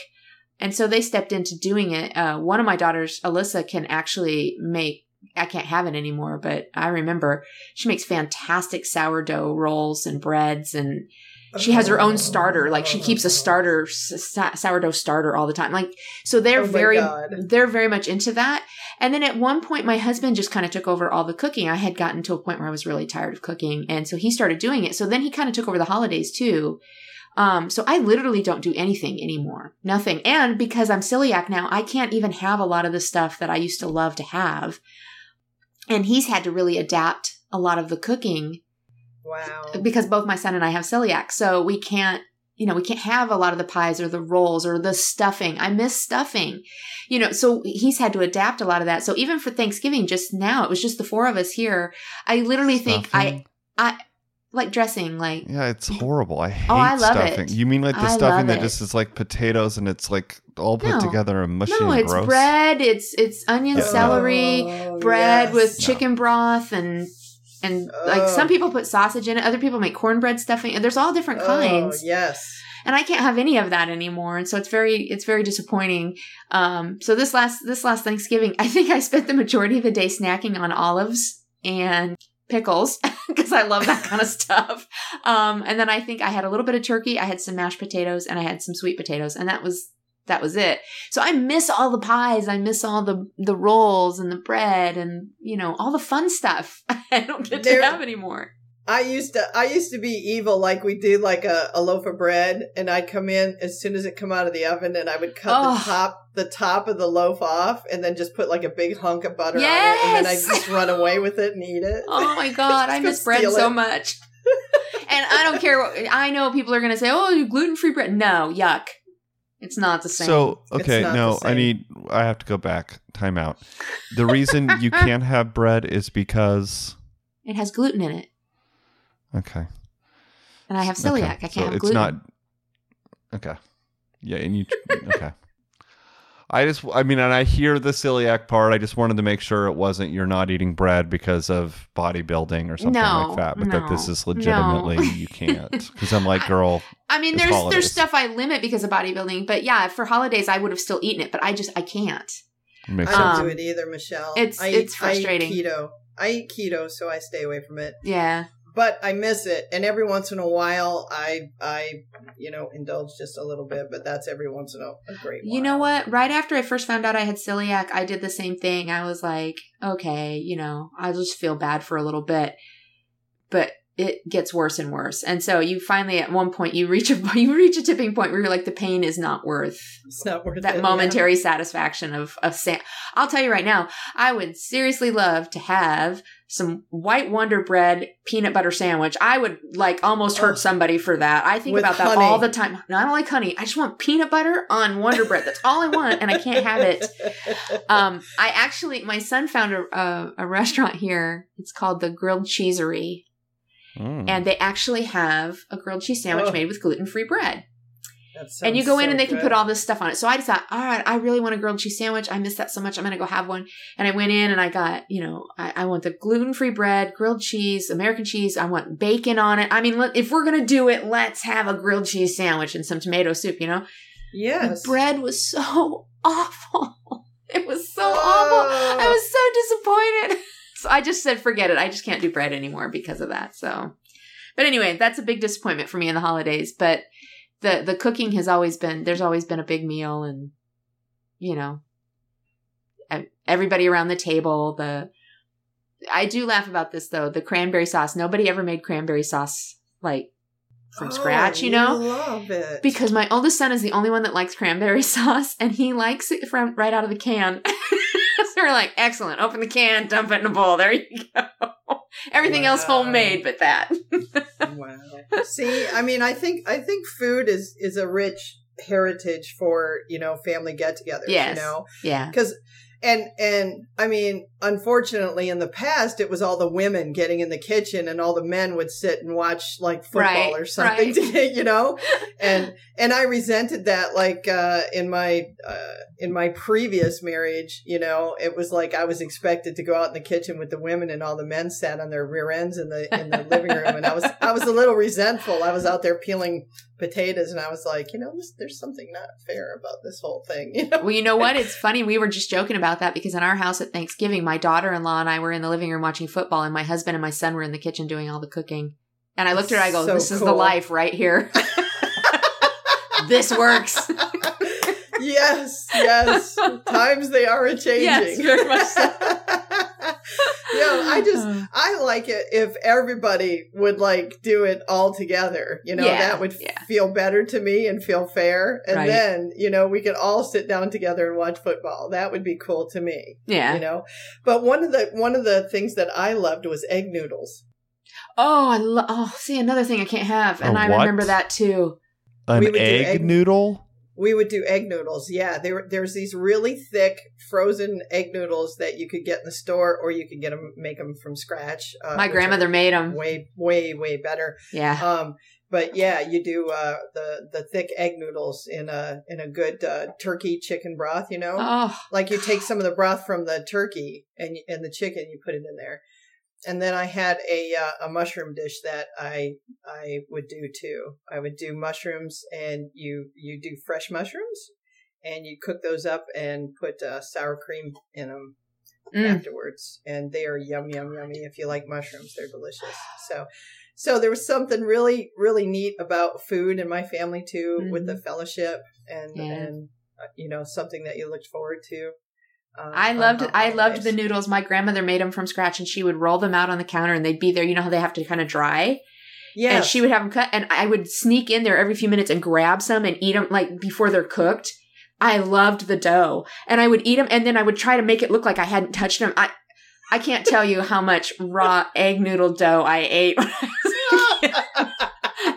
And so they stepped into doing it. Uh, one of my daughters, Alyssa, can actually make, I can't have it anymore, but I remember she makes fantastic sourdough rolls and breads and she has her own starter. Like she keeps a starter, s- sourdough starter all the time. Like, so they're Oh very, God. they're very much into that. And then at one point, my husband just kind of took over all the cooking. I had gotten to a point where I was really tired of cooking. And so he started doing it. So then he kind of took over the holidays too. Um, so I literally don't do anything anymore. Nothing. And because I'm celiac now, I can't even have a lot of the stuff that I used to love to have. And he's had to really adapt a lot of the cooking Wow. because both my son and I have celiac. So we can't, you know, we can't have a lot of the pies or the rolls or the stuffing. I miss stuffing, you know, so he's had to adapt a lot of that. So even for Thanksgiving, just now, it was just the four of us here. I literally think I, I like dressing, like, Yeah, it's horrible. I hate Oh, I love stuffing. it. You mean like the I stuffing that just is like potatoes and it's like all put No. together and mushy no, and it's gross? bread, it's, it's onion, Yeah. celery, Oh, bread yes. with No. chicken broth and, and like Oh. some people put sausage in it. Other people make cornbread stuffing. And there's all different Oh, kinds. yes. and I can't have any of that anymore. And so it's very, it's very disappointing. Um, so this last, this last Thanksgiving, I think I spent the majority of the day snacking on olives and pickles because I love that kind of stuff. Um, and then I think I had a little bit of turkey. I had some mashed potatoes and I had some sweet potatoes and that was, that was it. So I miss all the pies. I miss all the, the rolls and the bread and, you know, all the fun stuff I don't get There- to have anymore. I used to I used to be evil like we did like a, a loaf of bread and I'd come in as soon as it come out of the oven and I would cut Oh. the top the top of the loaf off and then just put like a big hunk of butter on it and then I Yes! just run away with it and eat it. Oh my god, I miss bread so it. much. and I don't care what I know people are going to say, "Oh, gluten free bread." No, yuck. It's not the same. So okay, no, I need. I have to go back. Time out. The reason you can't have bread is because it has gluten in it, okay, and I have okay. celiac. I can't so have it's gluten. not okay. Yeah, and you okay. I just, I mean, and I hear the celiac part. I just wanted to make sure it wasn't you're not eating bread because of bodybuilding or something No, like that, but that this is legitimately no. you can't. Because I'm like, girl, I mean, there's holidays. there's stuff I limit because of bodybuilding, but yeah, for holidays I would have still eaten it, but I just I can't. makes I don't sense. Do it either, Michelle. it's- I it's eat, I eat frustrating. keto. I eat keto, so I stay away from it. Yeah. But I miss it, and every once in a while, I I you know indulge just a little bit, but that's every once in a, a great. You know what? Right after I first found out I had celiac, I did the same thing. I was like, okay, you know, I'll just feel bad for a little bit. But it gets worse and worse. And so you finally at one point you reach a you reach a tipping point where you're like the pain is not worth It's not worth that it. momentary satisfaction of of sa- I'll tell you right now, I would seriously love to have some white Wonder Bread peanut butter sandwich. I would like almost hurt somebody for that. I think With about that honey. all the time. No, I don't like honey. I just want peanut butter on Wonder Bread. That's all I want, and I can't have it. Um, I actually, my son found a, a, a restaurant here. It's called the Grilled Cheesery, Mm. and they actually have a grilled cheese sandwich Oh. made with gluten free bread. And you go in and they can put all this stuff on it. So I just thought, all right, I really want a grilled cheese sandwich. I miss that so much. I'm going to go have one. And I went in and I got, you know, I, I want the gluten free bread, grilled cheese, American cheese. I want bacon on it. I mean, let, if we're going to do it, let's have a grilled cheese sandwich and some tomato soup, you know? Yes. The bread was so awful. It was so Oh. awful. I was so disappointed. So I just said, forget it. I just can't do bread anymore because of that. So, but anyway, that's a big disappointment for me in the holidays. But the the cooking has always been there's always been a big meal, and you know, everybody around the table. The I do laugh about this though. The cranberry sauce. Nobody ever made cranberry sauce like from Oh, scratch. You know, love it because my oldest son is the only one that likes cranberry sauce, and he likes it from right out of the can. so we're like, excellent. Open the can, dump it in a bowl. There you go. Everything else homemade, but that. wow. See, I mean, I think I think food is is a rich heritage for you know family get-togethers. Yes. You know, yeah. because and and I mean, unfortunately, in the past, it was all the women getting in the kitchen, and all the men would sit and watch like football Right, or something. you know, and and I resented that. Like uh, in my uh, in my previous marriage, you know, it was like I was expected to go out in the kitchen with the women, and all the men sat on their rear ends in the in the living room, and I was I was a little resentful. I was out there peeling potatoes, and I was like, you know, this, there's something not fair about this whole thing. You know, Well, you know what? It's funny. We were just joking about that because in our house at Thanksgiving, my daughter in law and I were in the living room watching football, and my husband and my son were in the kitchen doing all the cooking. And I looked at her, I go, So This is the life right here. this works. yes, yes. Times they are a changing. Yes, very much so. Yeah, I just uh-huh. I like it if everybody would like do it all together. You know, Yeah, that would yeah. feel better to me and feel fair. And Right. then, you know, we could all sit down together and watch football. That would be cool to me. Yeah. You know. But one of the one of the things that I loved was egg noodles. Oh, I love. Oh, see, another thing I can't have, and A I what? remember that too. An we would egg, egg- noodle? We would do egg noodles. Yeah, there there's these really thick frozen egg noodles that you could get in the store, or you could get them make them from scratch. Uh, My grandmother made them. way way way better. Yeah. Um, but yeah, you do uh, the the thick egg noodles in a in a good uh, turkey chicken broth. You know, Oh, like you take some of the broth from the turkey and and the chicken, you put it in there. And then I had a uh, a mushroom dish that I I would do too. I would do mushrooms, and you you do fresh mushrooms, and you cook those up and put uh, sour cream in them Mm. afterwards, and they are yum yum yummy. If you like mushrooms, they're delicious. So, so there was something really really neat about food in my family too, with the fellowship and Mm-hmm. Yeah. and uh, you know something that you looked forward to. Um, I loved I loved the noodles. My grandmother made them from scratch, and she would roll them out on the counter, and they'd be there. You know how they have to kind of dry, Yeah, and she would have them cut, and I would sneak in there every few minutes and grab some and eat them like before they're cooked. I loved the dough, and I would eat them, and then I would try to make it look like I hadn't touched them. I I can't tell you how much raw egg noodle dough I ate.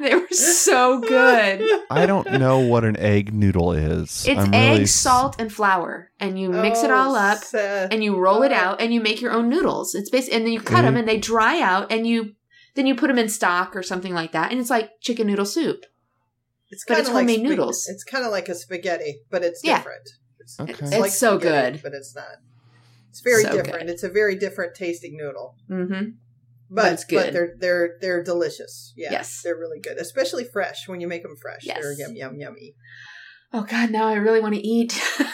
they were so good. I don't know what an egg noodle is. It's I'm egg, really salt, and flour, and you mix it Oh, all up. Seth. and you roll it Oh. out and you make your own noodles. It's basically, and then you cut them and they dry out and you, then you put them in stock or something like that. And it's like chicken noodle soup. It's but kinda it's like homemade spag- noodles. It's kind of like a spaghetti, but it's Yeah. different. It's, Okay. It's so good. but it's not. It's very So different. good. It's a very different tasting noodle, Mm-hmm. But it's good. they're they're they're delicious. Yeah, Yes. they're really good, especially fresh when you make them fresh. Yes. They're yum yum yummy. Oh God, now I really want to eat. and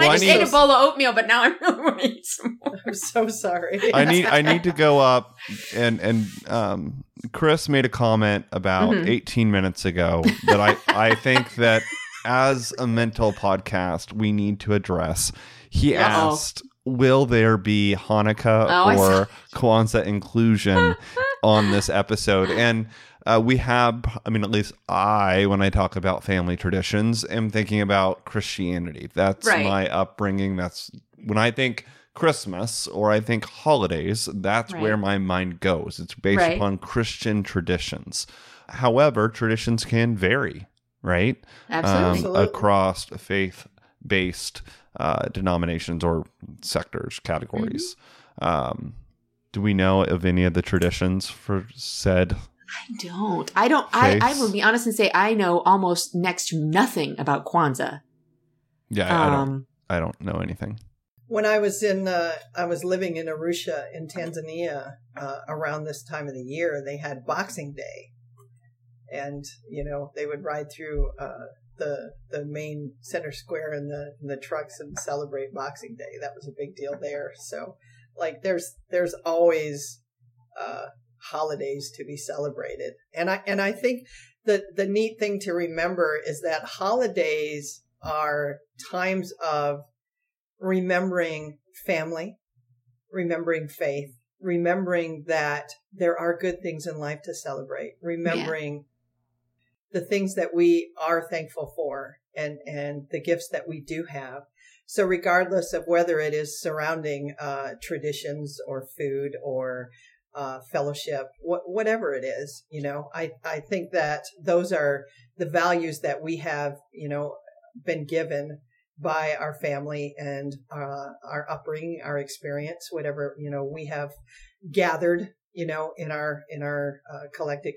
Well, I I just need- ate a bowl of oatmeal, but now I really want to eat some more. I'm so sorry. I need I need to go up and and um Chris made a comment about Mhm. 18 minutes ago that I I think that as a mental podcast we need to address. He Uh-oh. asked Will there be Hanukkah Oh, or Kwanzaa inclusion on this episode? And uh, we have, I mean, at least I, when I talk about family traditions, am thinking about Christianity. That's Right. my upbringing. That's when I think Christmas or I think holidays, that's Right. where my mind goes. It's based Right. upon Christian traditions. However, traditions can vary, right? Absolutely. Absolutely. across faith based uh, denominations or sectors, categories. Mm-hmm. Um, do we know of any of the traditions for said? I don't. I don't. I, I will be honest and say I know almost next to nothing about Kwanzaa. Yeah, I, I don't. Um, I don't know anything. When I was in, uh, I was living in Arusha in Tanzania uh, around this time of the year. They had Boxing Day, and you know they would ride through uh, the the main center square in the the trucks and celebrate Boxing Day. That was a big deal there. So, like, there's there's always uh, holidays to be celebrated, and I and I think the the neat thing to remember is that holidays are times of remembering family, remembering faith, remembering that there are good things in life to celebrate, remembering the things that we are thankful for and, and the gifts that we do have. So regardless of whether it is surrounding, uh, traditions or food or, uh, fellowship, wh- whatever it is, you know, I, I think that those are the values that we have, you know, been given by our family and uh, our upbringing, our experience, whatever you know we have gathered, you know, in our in our uh, collective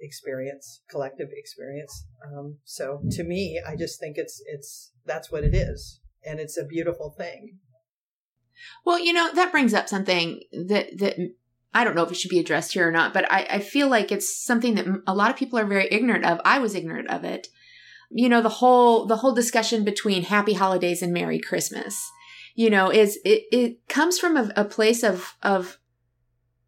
experience, collective experience. Um, so to me, I just think it's it's that's what it is, and it's a beautiful thing. Well, you know, that brings up something that that I don't know if it should be addressed here or not, but I, I feel like it's something that a lot of people are very ignorant of. I was ignorant of it. You know, the whole the whole discussion between Happy Holidays and Merry Christmas. You know, is it it comes from a, a place of of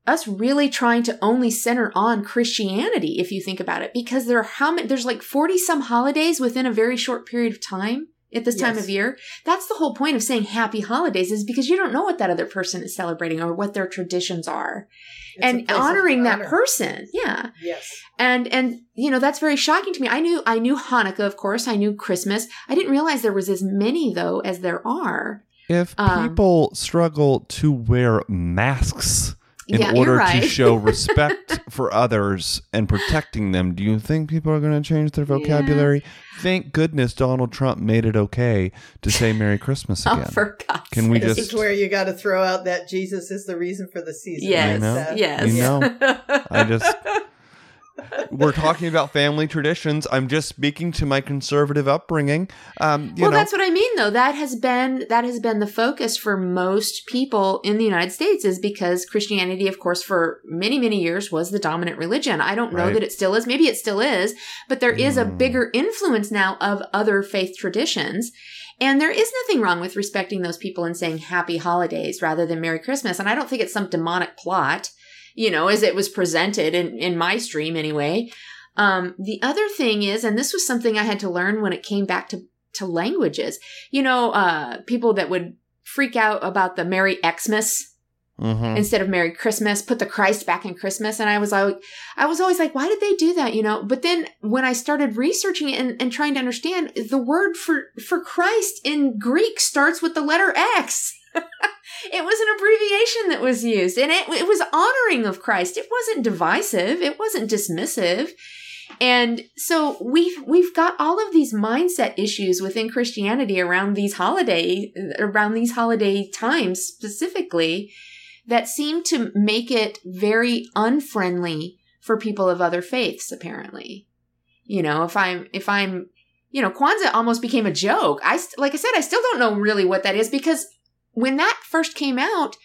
us really trying to only center on Christianity, if you think about it, because there are how many there's like forty some holidays within a very short period of time at this time of year. That's the whole point of saying happy holidays is because you don't know what that other person is celebrating or what their traditions are. It's and place of honoring that person. Yeah. Yes. And and you know, that's very shocking to me. I knew I knew Hanukkah, of course, I knew Christmas. I didn't realize there was as many though as there are. If Um, people struggle to wear masks in Yeah, you're order to show respect for others and protecting them, do you think people are going to change their vocabulary? Thank goodness Donald Trump made it okay to say Merry Christmas Oh, again. for God's Can we sake. This just- is where you got to throw out that Jesus is the reason for the season. Yes. You know? That- Yes. You know, I just we're talking about family traditions. I'm just speaking to my conservative upbringing. Um, you well, know, that's what I mean, though. That has been that has been the focus for most people in the United States, is because Christianity, of course, for many many years was the dominant religion. I don't know Right. that it still is. Maybe it still is, but there is a Mm. bigger influence now of other faith traditions. And there is nothing wrong with respecting those people and saying happy holidays rather than Merry Christmas. And I don't think it's some demonic plot, you know, as it was presented in, in my stream anyway. Um, the other thing is, and this was something I had to learn when it came back to, to languages, you know, uh, people that would freak out about the Merry Xmas Mhm. instead of Merry Christmas, put the Christ back in Christmas. And I was like, I was always like, why did they do that? You know, but then when I started researching it and, and trying to understand the word for, for Christ in Greek starts with the letter X. it was an abbreviation that was used and it, it was honoring of Christ. It wasn't divisive. It wasn't dismissive. And so we've we've got all of these mindset issues within Christianity around these holiday around these holiday times specifically that seem to make it very unfriendly for people of other faiths apparently you know if i'm if i'm you know kwanzaa almost became a joke i like i said i still don't know really what that is because when that first came out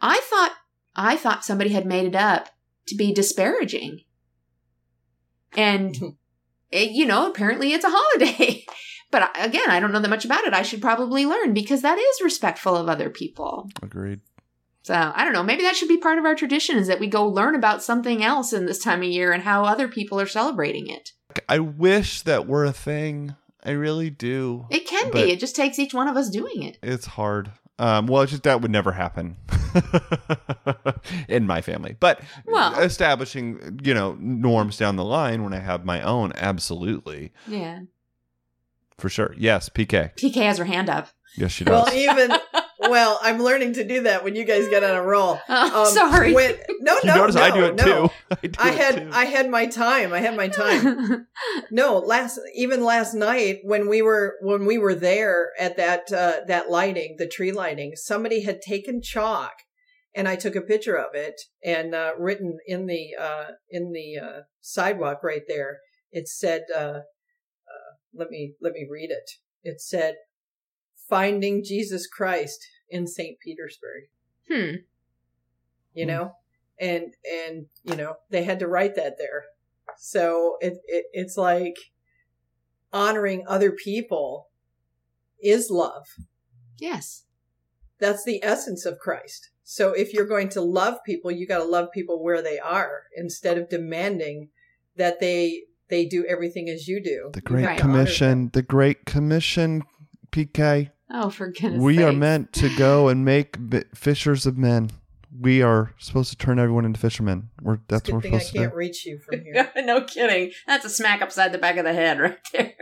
i thought i thought somebody had made it up to be disparaging and it, you know apparently it's a holiday but again i don't know that much about it i should probably learn because that is respectful of other people Agreed. so I don't know. Maybe that should be part of our tradition is that we go learn about something else in this time of year and how other people are celebrating it. I wish that were a thing. I really do. It can be. It just takes each one of us doing it. It's hard. Um, well, it's just that would never happen in my family. But Well- establishing, you know, norms down the line when I have my own, absolutely, Yeah. for sure. Yes, PK. PK has her hand up. Yes, she does. Well, even well, I'm learning to do that when you guys get on a roll. Oh, sorry. When, no, You no, notice no, I do it no. too. I, do I had too. I had my time. I had my time. No, last even last night when we were when we were there at that uh, that lighting, the tree lighting, somebody had taken chalk, and I took a picture of it and uh, written in the uh, in the uh, sidewalk right there. It said, uh, uh, "Let me let me read it." It said, "Finding Jesus Christ in Saint Petersburg." hmm. you know and and you know they had to write that there so it, it it's like honoring other people is love Yes. that's the essence of christ so if you're going to love people you got to love people where they are instead of demanding that they they do everything as you do the Great have Commission. The Great Commission, PK. Oh, for goodness we are meant to go and make b- fishers of men. We are supposed to turn everyone into fishermen. We're It's that's good what we're thing I supposed to can't do. reach you from here no kidding. That's a smack upside the back of the head right there.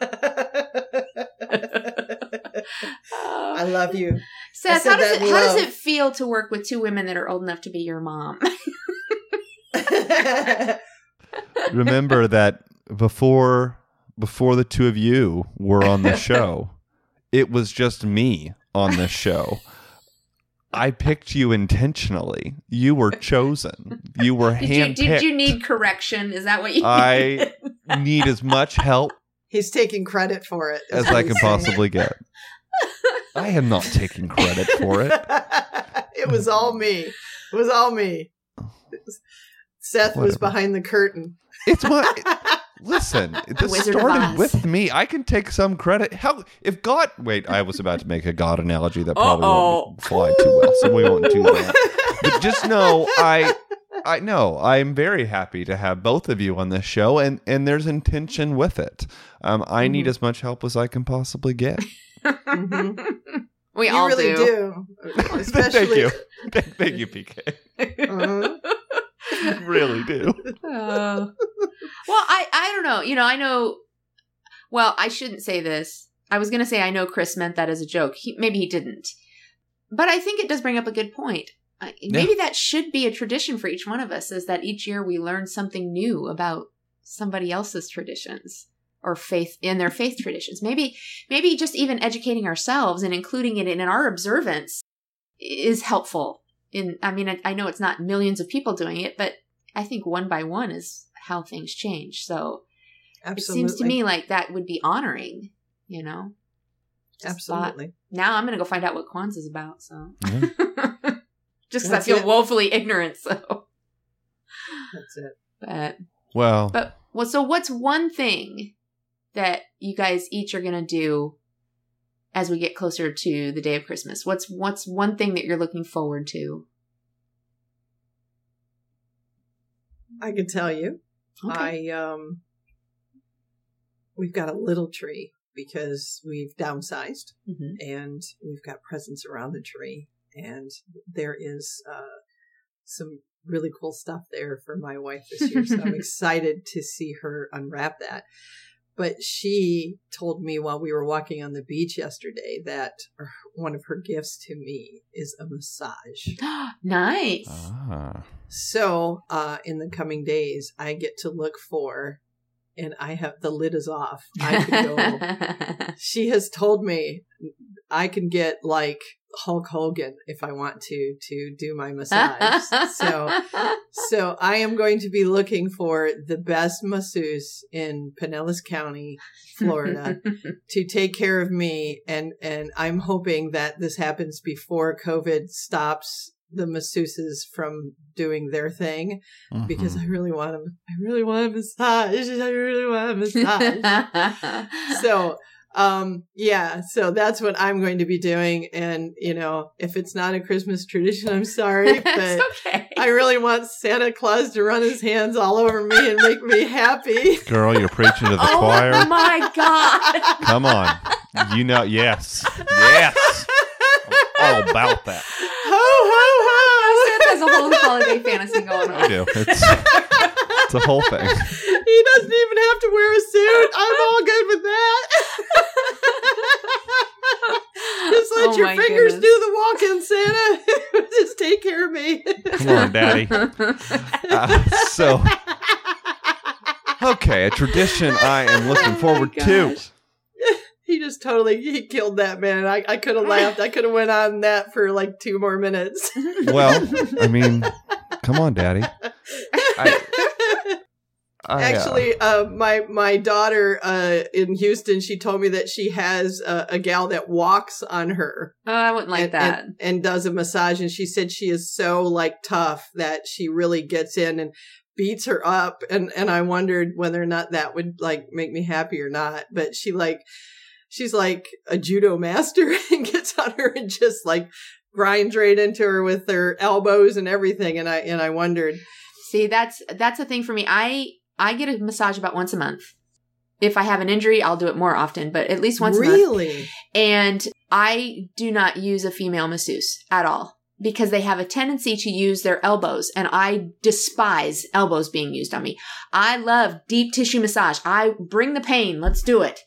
i love you Seth, how does that it how does it feel to work with two women that are old enough to be your mom? Remember that before before the two of you were on the show, it was just me on the show. I picked you intentionally. You were chosen. You were did you did you need correction? Is that what you I need as much help he's taking credit for it as I can possibly get. I am not taking credit for it. it was all me. It was all me. Seth was behind the curtain. It's my listen. This Wizard started with me. I can take some credit. Hell, if God, wait, I was about to make a God analogy that probably won't fly too well, so we won't do that. But just know, I, I know I'm very happy to have both of you on this show, and and there's intention with it. Um, I need Mhm. as much help as I can possibly get. Mhm. we you all really do. do. Especially, thank you, thank, thank you, PK. Uh-huh. really do. Uh, well, I I don't know. You know, I know. Well, I shouldn't say this. I was going to say I know Chris meant that as a joke. He, maybe he didn't, but I think it does bring up a good point. Uh, maybe that should be a tradition for each one of us. Is that each year we learn something new about somebody else's traditions or faith in their faith traditions. Maybe maybe just even educating ourselves and including it in our observance is helpful. In I mean, I, I know it's not millions of people doing it, but I think one by one is how things change. So Absolutely. it seems to me like that would be honoring, you know? Just thought- Absolutely. now I'm going to go find out what Kwanzaa is about. So Yeah. just because I feel it. woefully ignorant. So, That's it. but, Well, but, well, so what's one thing that you guys each are going to do as we get closer to the day of Christmas? What's, what's one thing that you're looking forward to? I can tell you. Okay. I um we've got a little tree because we've downsized Mhm. and we've got presents around the tree and there is uh some really cool stuff there for my wife this year so I'm excited to see her unwrap that. But she told me while we were walking on the beach yesterday that one of her gifts to me is a massage. nice. ah. So, uh, in the coming days, I get to look for, and I have the lid is off. I can go. she has told me I can get like Hulk Hogan if I want to to do my massage. so, so I am going to be looking for the best masseuse in Pinellas County, Florida, to take care of me, and and I'm hoping that this happens before COVID stops the masseuses from doing their thing because Mhm. I really want to. I really want a massage. I really want a massage. so, um, yeah. So that's what I'm going to be doing. And you know, if it's not a Christmas tradition, I'm sorry, but okay. I really want Santa Claus to run his hands all over me and make me happy. girl, you're preaching to the oh choir. Oh my god! Come on. You know, yes. Yes. I'm all about that. Ho ho Seth has a whole holiday fantasy going I on. do. It's, it's whole thing. he doesn't even have to wear a suit. I'm all good with that. Just let Oh your my fingers talking, Santa. Just take care of me. Come on, Daddy. Uh, so, okay, a tradition I am looking forward to. he just totally he killed that man. I, I could have laughed. I could have went on that for like two more minutes. Well, I mean, come on, Daddy. I, I, uh, Actually, uh, my my daughter uh, in Houston, she told me that she has a, a gal that walks on her Oh, I wouldn't like and, that. and, and does a massage, and she said she is so like tough that she really gets in and beats her up, and and I wondered whether or not that would like make me happy or not. But she like she's like a judo master and gets on her and just like grinds right into her with her elbows and everything, and I and I wondered. See, that's that's a thing for me. I I get a massage about once a month. If I have an injury, I'll do it more often, but at least once a month. really? And I do not use a female masseuse at all because they have a tendency to use their elbows and I despise elbows being used on me. I love deep tissue massage. I bring the pain. Let's do it.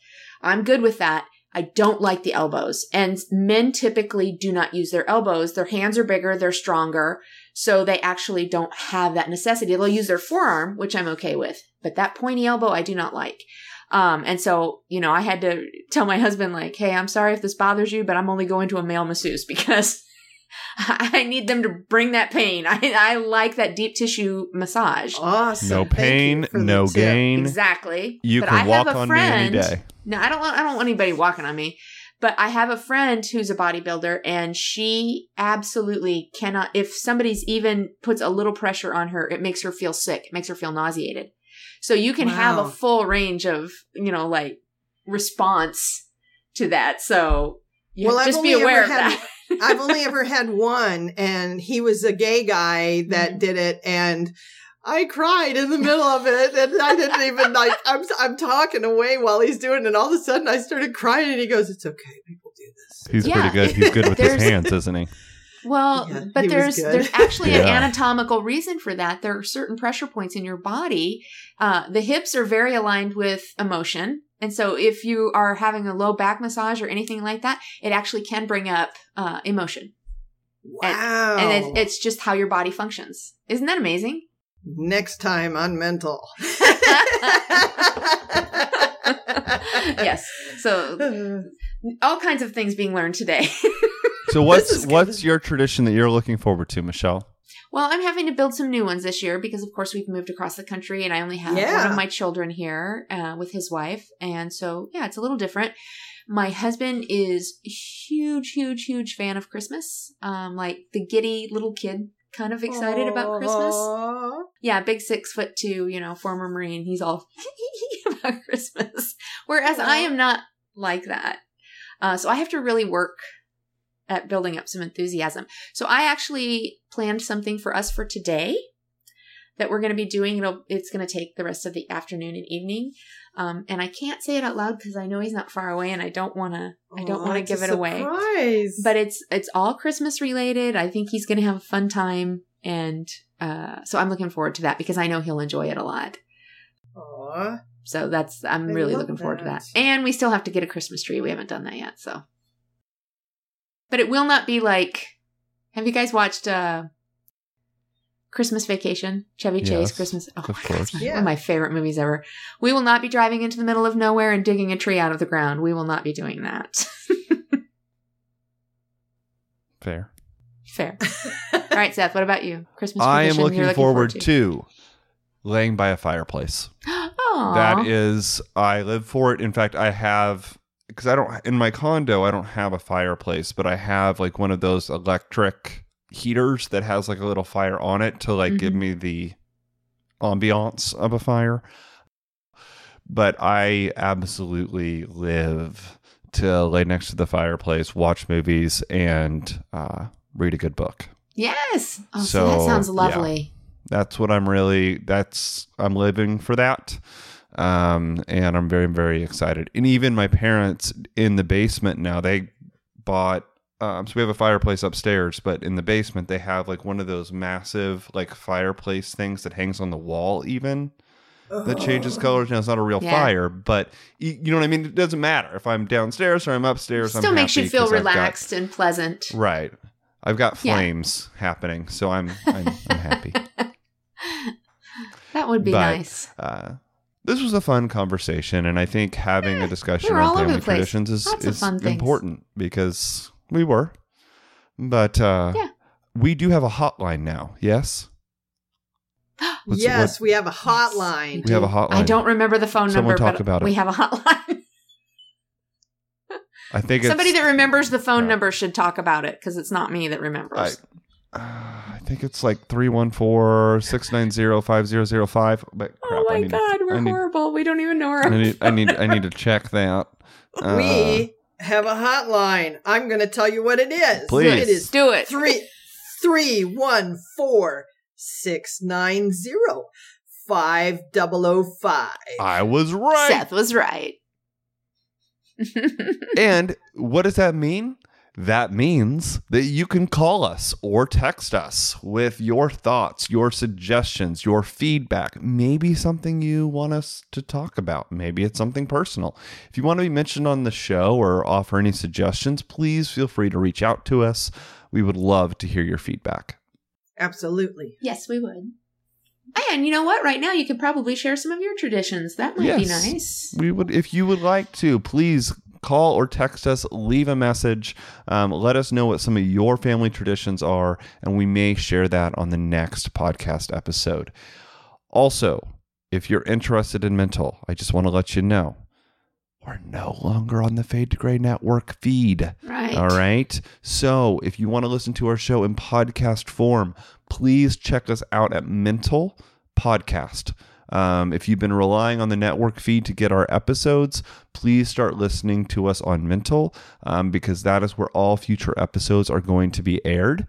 I'm good with that. I don't like the elbows and men typically do not use their elbows. Their hands are bigger. They're stronger. So they actually don't have that necessity. They'll use their forearm, which I'm okay with, but that pointy elbow I do not like. Um, and so, you know, I had to tell my husband, like, hey, I'm sorry if this bothers you, but I'm only going to a male masseuse because I need them to bring that pain. I, I like that deep tissue massage. Awesome. no pain, no gain. Exactly. You But can I have walk a on me any day. No, I don't want I don't want anybody walking on me. But I have a friend who's a bodybuilder and she absolutely cannot if somebody's even puts a little pressure on her, it makes her feel sick. It makes her feel nauseated. So you can have a full range of, you know, like response to that. So you Well, I've just be only aware ever of had- that. I've only ever had one, and he was a gay guy that Mhm. did it, and I cried in the middle of it, and I didn't even like. I'm I'm talking away while he's doing, it, and all of a sudden I started crying, and he goes, "It's okay, people do this." He's Yeah. pretty good. He's good with his hands, isn't he? Well, Yeah, but there's there's actually an anatomical reason for that. There are certain pressure points in your body. Uh, the hips are very aligned with emotion, and so if you are having a low back massage or anything like that, it actually can bring up uh, emotion, Wow! and it, it's just how your body functions. Isn't that amazing? Next time on mental. yes. So all kinds of things being learned today. So what's what's your tradition that you're looking forward to, Michelle? Well, I'm having to build some new ones this year because, of course, we've moved across the country and I only have one of my children here uh, with his wife. And so, yeah, it's a little different. My husband is a huge, huge, huge fan of Christmas. Um, like the giddy little kid kind of excited about Christmas. Yeah, big six foot two, you know, former Marine. He's all about Christmas. Whereas I am not like that. Uh, so I have to really work at building up some enthusiasm. So I actually planned something for us for today that we're going to be doing. It'll, it's going to take the rest of the afternoon and evening. Um, and I can't say it out loud because I know he's not far away and I don't want to, I don't want to give it away but it's it's all christmas related i think he's gonna have a fun time and uh so i'm looking forward to that because i know he'll enjoy it a lot Aw. so that's i'm I really looking forward to that that. and we still have to get a christmas tree we haven't done that yet so but it will not be like have you guys watched uh Christmas Vacation, Chevy Chase, Yes, Christmas. Oh of my God, it's course. my- Yeah. one of my favorite movies ever. We will not be driving into the middle of nowhere and digging a tree out of the ground. We will not be doing that. Fair. Fair. All right, Seth. What about you? Christmas. I am tradition looking, you're forward, to. to laying by a fireplace. Aw. That is, I live for it. In fact, I have because I don't in my condo. I don't have a fireplace, but I have like one of those electric heaters that has like a little fire on it to like give Mhm. me the ambiance of a fire. But I absolutely live to lay next to the fireplace, watch movies, and uh, read a good book. Yes. Oh, So, that sounds yeah. lovely. that's what I'm really that's I'm living for that. Um and I'm very very excited. And even my parents in the basement now they bought um so we have a fireplace upstairs, but in the basement they have like one of those massive like fireplace things that hangs on the wall even that changes colors. Now it's not a real Yeah. fire, but you, know what I mean? It doesn't matter if I'm downstairs or I'm upstairs. It still I'm makes you feel I've got- relaxed and pleasant. Right. I've got Yeah. flames happening, so I'm I'm, I'm happy. That would be But, nice. Uh, this was a fun conversation, and I think having a discussion on family traditions is, is important because we were. But uh, Yeah. we do have a hotline now. Yes, What's- yes, what- we have a hotline. we have a hotline. I don't remember the phone Someone number, talk but about it. we have a hotline. I think Somebody it's, that remembers the phone Yeah. number should talk about it because it's not me that remembers. I, uh, I think it's like 314-690-5005. But crap, oh my need to- god, we're need, horrible. We don't even know our I need, I need, I need to check that. Uh, we have a hotline. I'm going to tell you what it is. Please. It is Do it. three three one four six nine zero five double o five. I was right. Seth was right. And what does that mean? That means that you can call us or text us with your thoughts, your suggestions, your feedback, maybe something you want us to talk about. Maybe it's something personal. If you want to be mentioned on the show or offer any suggestions, please feel free to reach out to us. We would love to hear your feedback. Absolutely. yes, we would. Oh, and you know what? Right now, you could probably share some of your traditions. That might be Yes. nice. We would, if you would like to, please call or text us, leave a message, um, let us know what some of your family traditions are, and we may share that on the next podcast episode. Also, if you're interested in mental, I just want to let you know we're no longer on the Fade to Gray Network feed. Right. All right. So if you want to listen to our show in podcast form, please check us out at Mental Podcast. Um, if you've been relying on the network feed to get our episodes, please start listening to us on Mental um, because that is where all future episodes are going to be aired.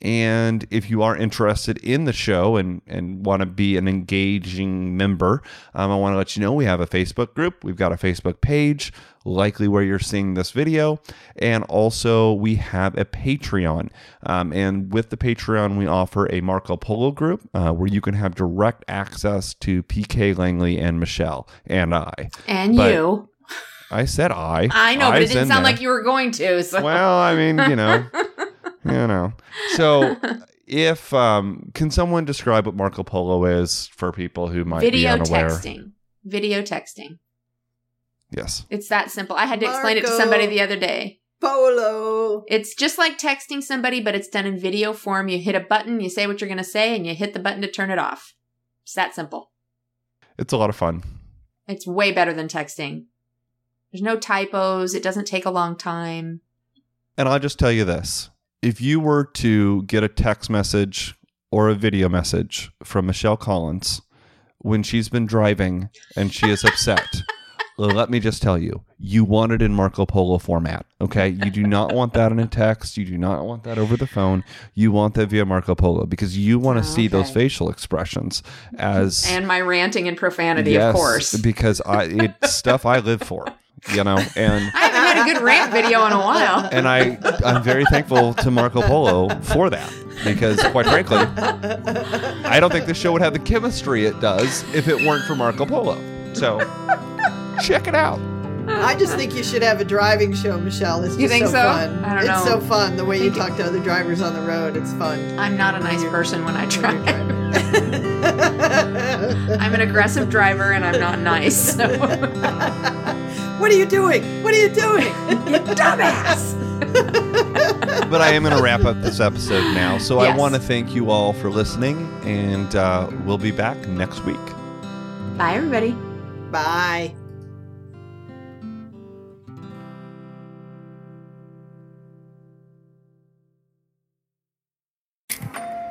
And if you are interested in the show and, and want to be an engaging member, um, I want to let you know we have a Facebook group. We've got a Facebook page, likely where you're seeing this video. And also, we have a Patreon. Um, and with the Patreon, we offer a Marco Polo group uh, where you can have direct access to PK Langley and Michelle and I. And But- you. I said I. I know, but it didn't sound there. like you were going to. So. Well, I mean, you know, you know. So, if um, can someone describe what Marco Polo is for people who might Video be unaware? Video texting. Video texting. Yes. It's that simple. I had to explain it to somebody the other day. Polo. It's just like texting somebody, but it's done in video form. You hit a button, you say what you're going to say, and you hit the button to turn it off. It's that simple. It's a lot of fun. It's way better than texting. There's no typos. It doesn't take a long time. And I'll just tell you this if you were to get a text message or a video message from Michelle Collins when she's been driving and she is upset, let me just tell you, you want it in Marco Polo format. Okay. You do not want that in a text. You do not want that over the phone. You want that via Marco Polo because you want to see those facial expressions as. And my ranting and profanity, yes, of course. Because I, it's stuff I live for, you know, and. I haven't had a good rant video in a while. and I I'm very thankful to Marco Polo for that because quite frankly, I don't think this show would have the chemistry it does if it weren't for Marco Polo. So check it out. I just think you should have a driving show, Michelle. It's just You think so, so? fun. I don't it's know. so fun the way you talk to other drivers on the road. It's fun. I'm not a nice person when I drive. I'm an aggressive driver and I'm not nice. So. what are you doing? What are you doing? You dumbass! But I am going to wrap up this episode now. So I want to thank you all for listening, and uh, we'll be back next week. Bye, everybody. Bye.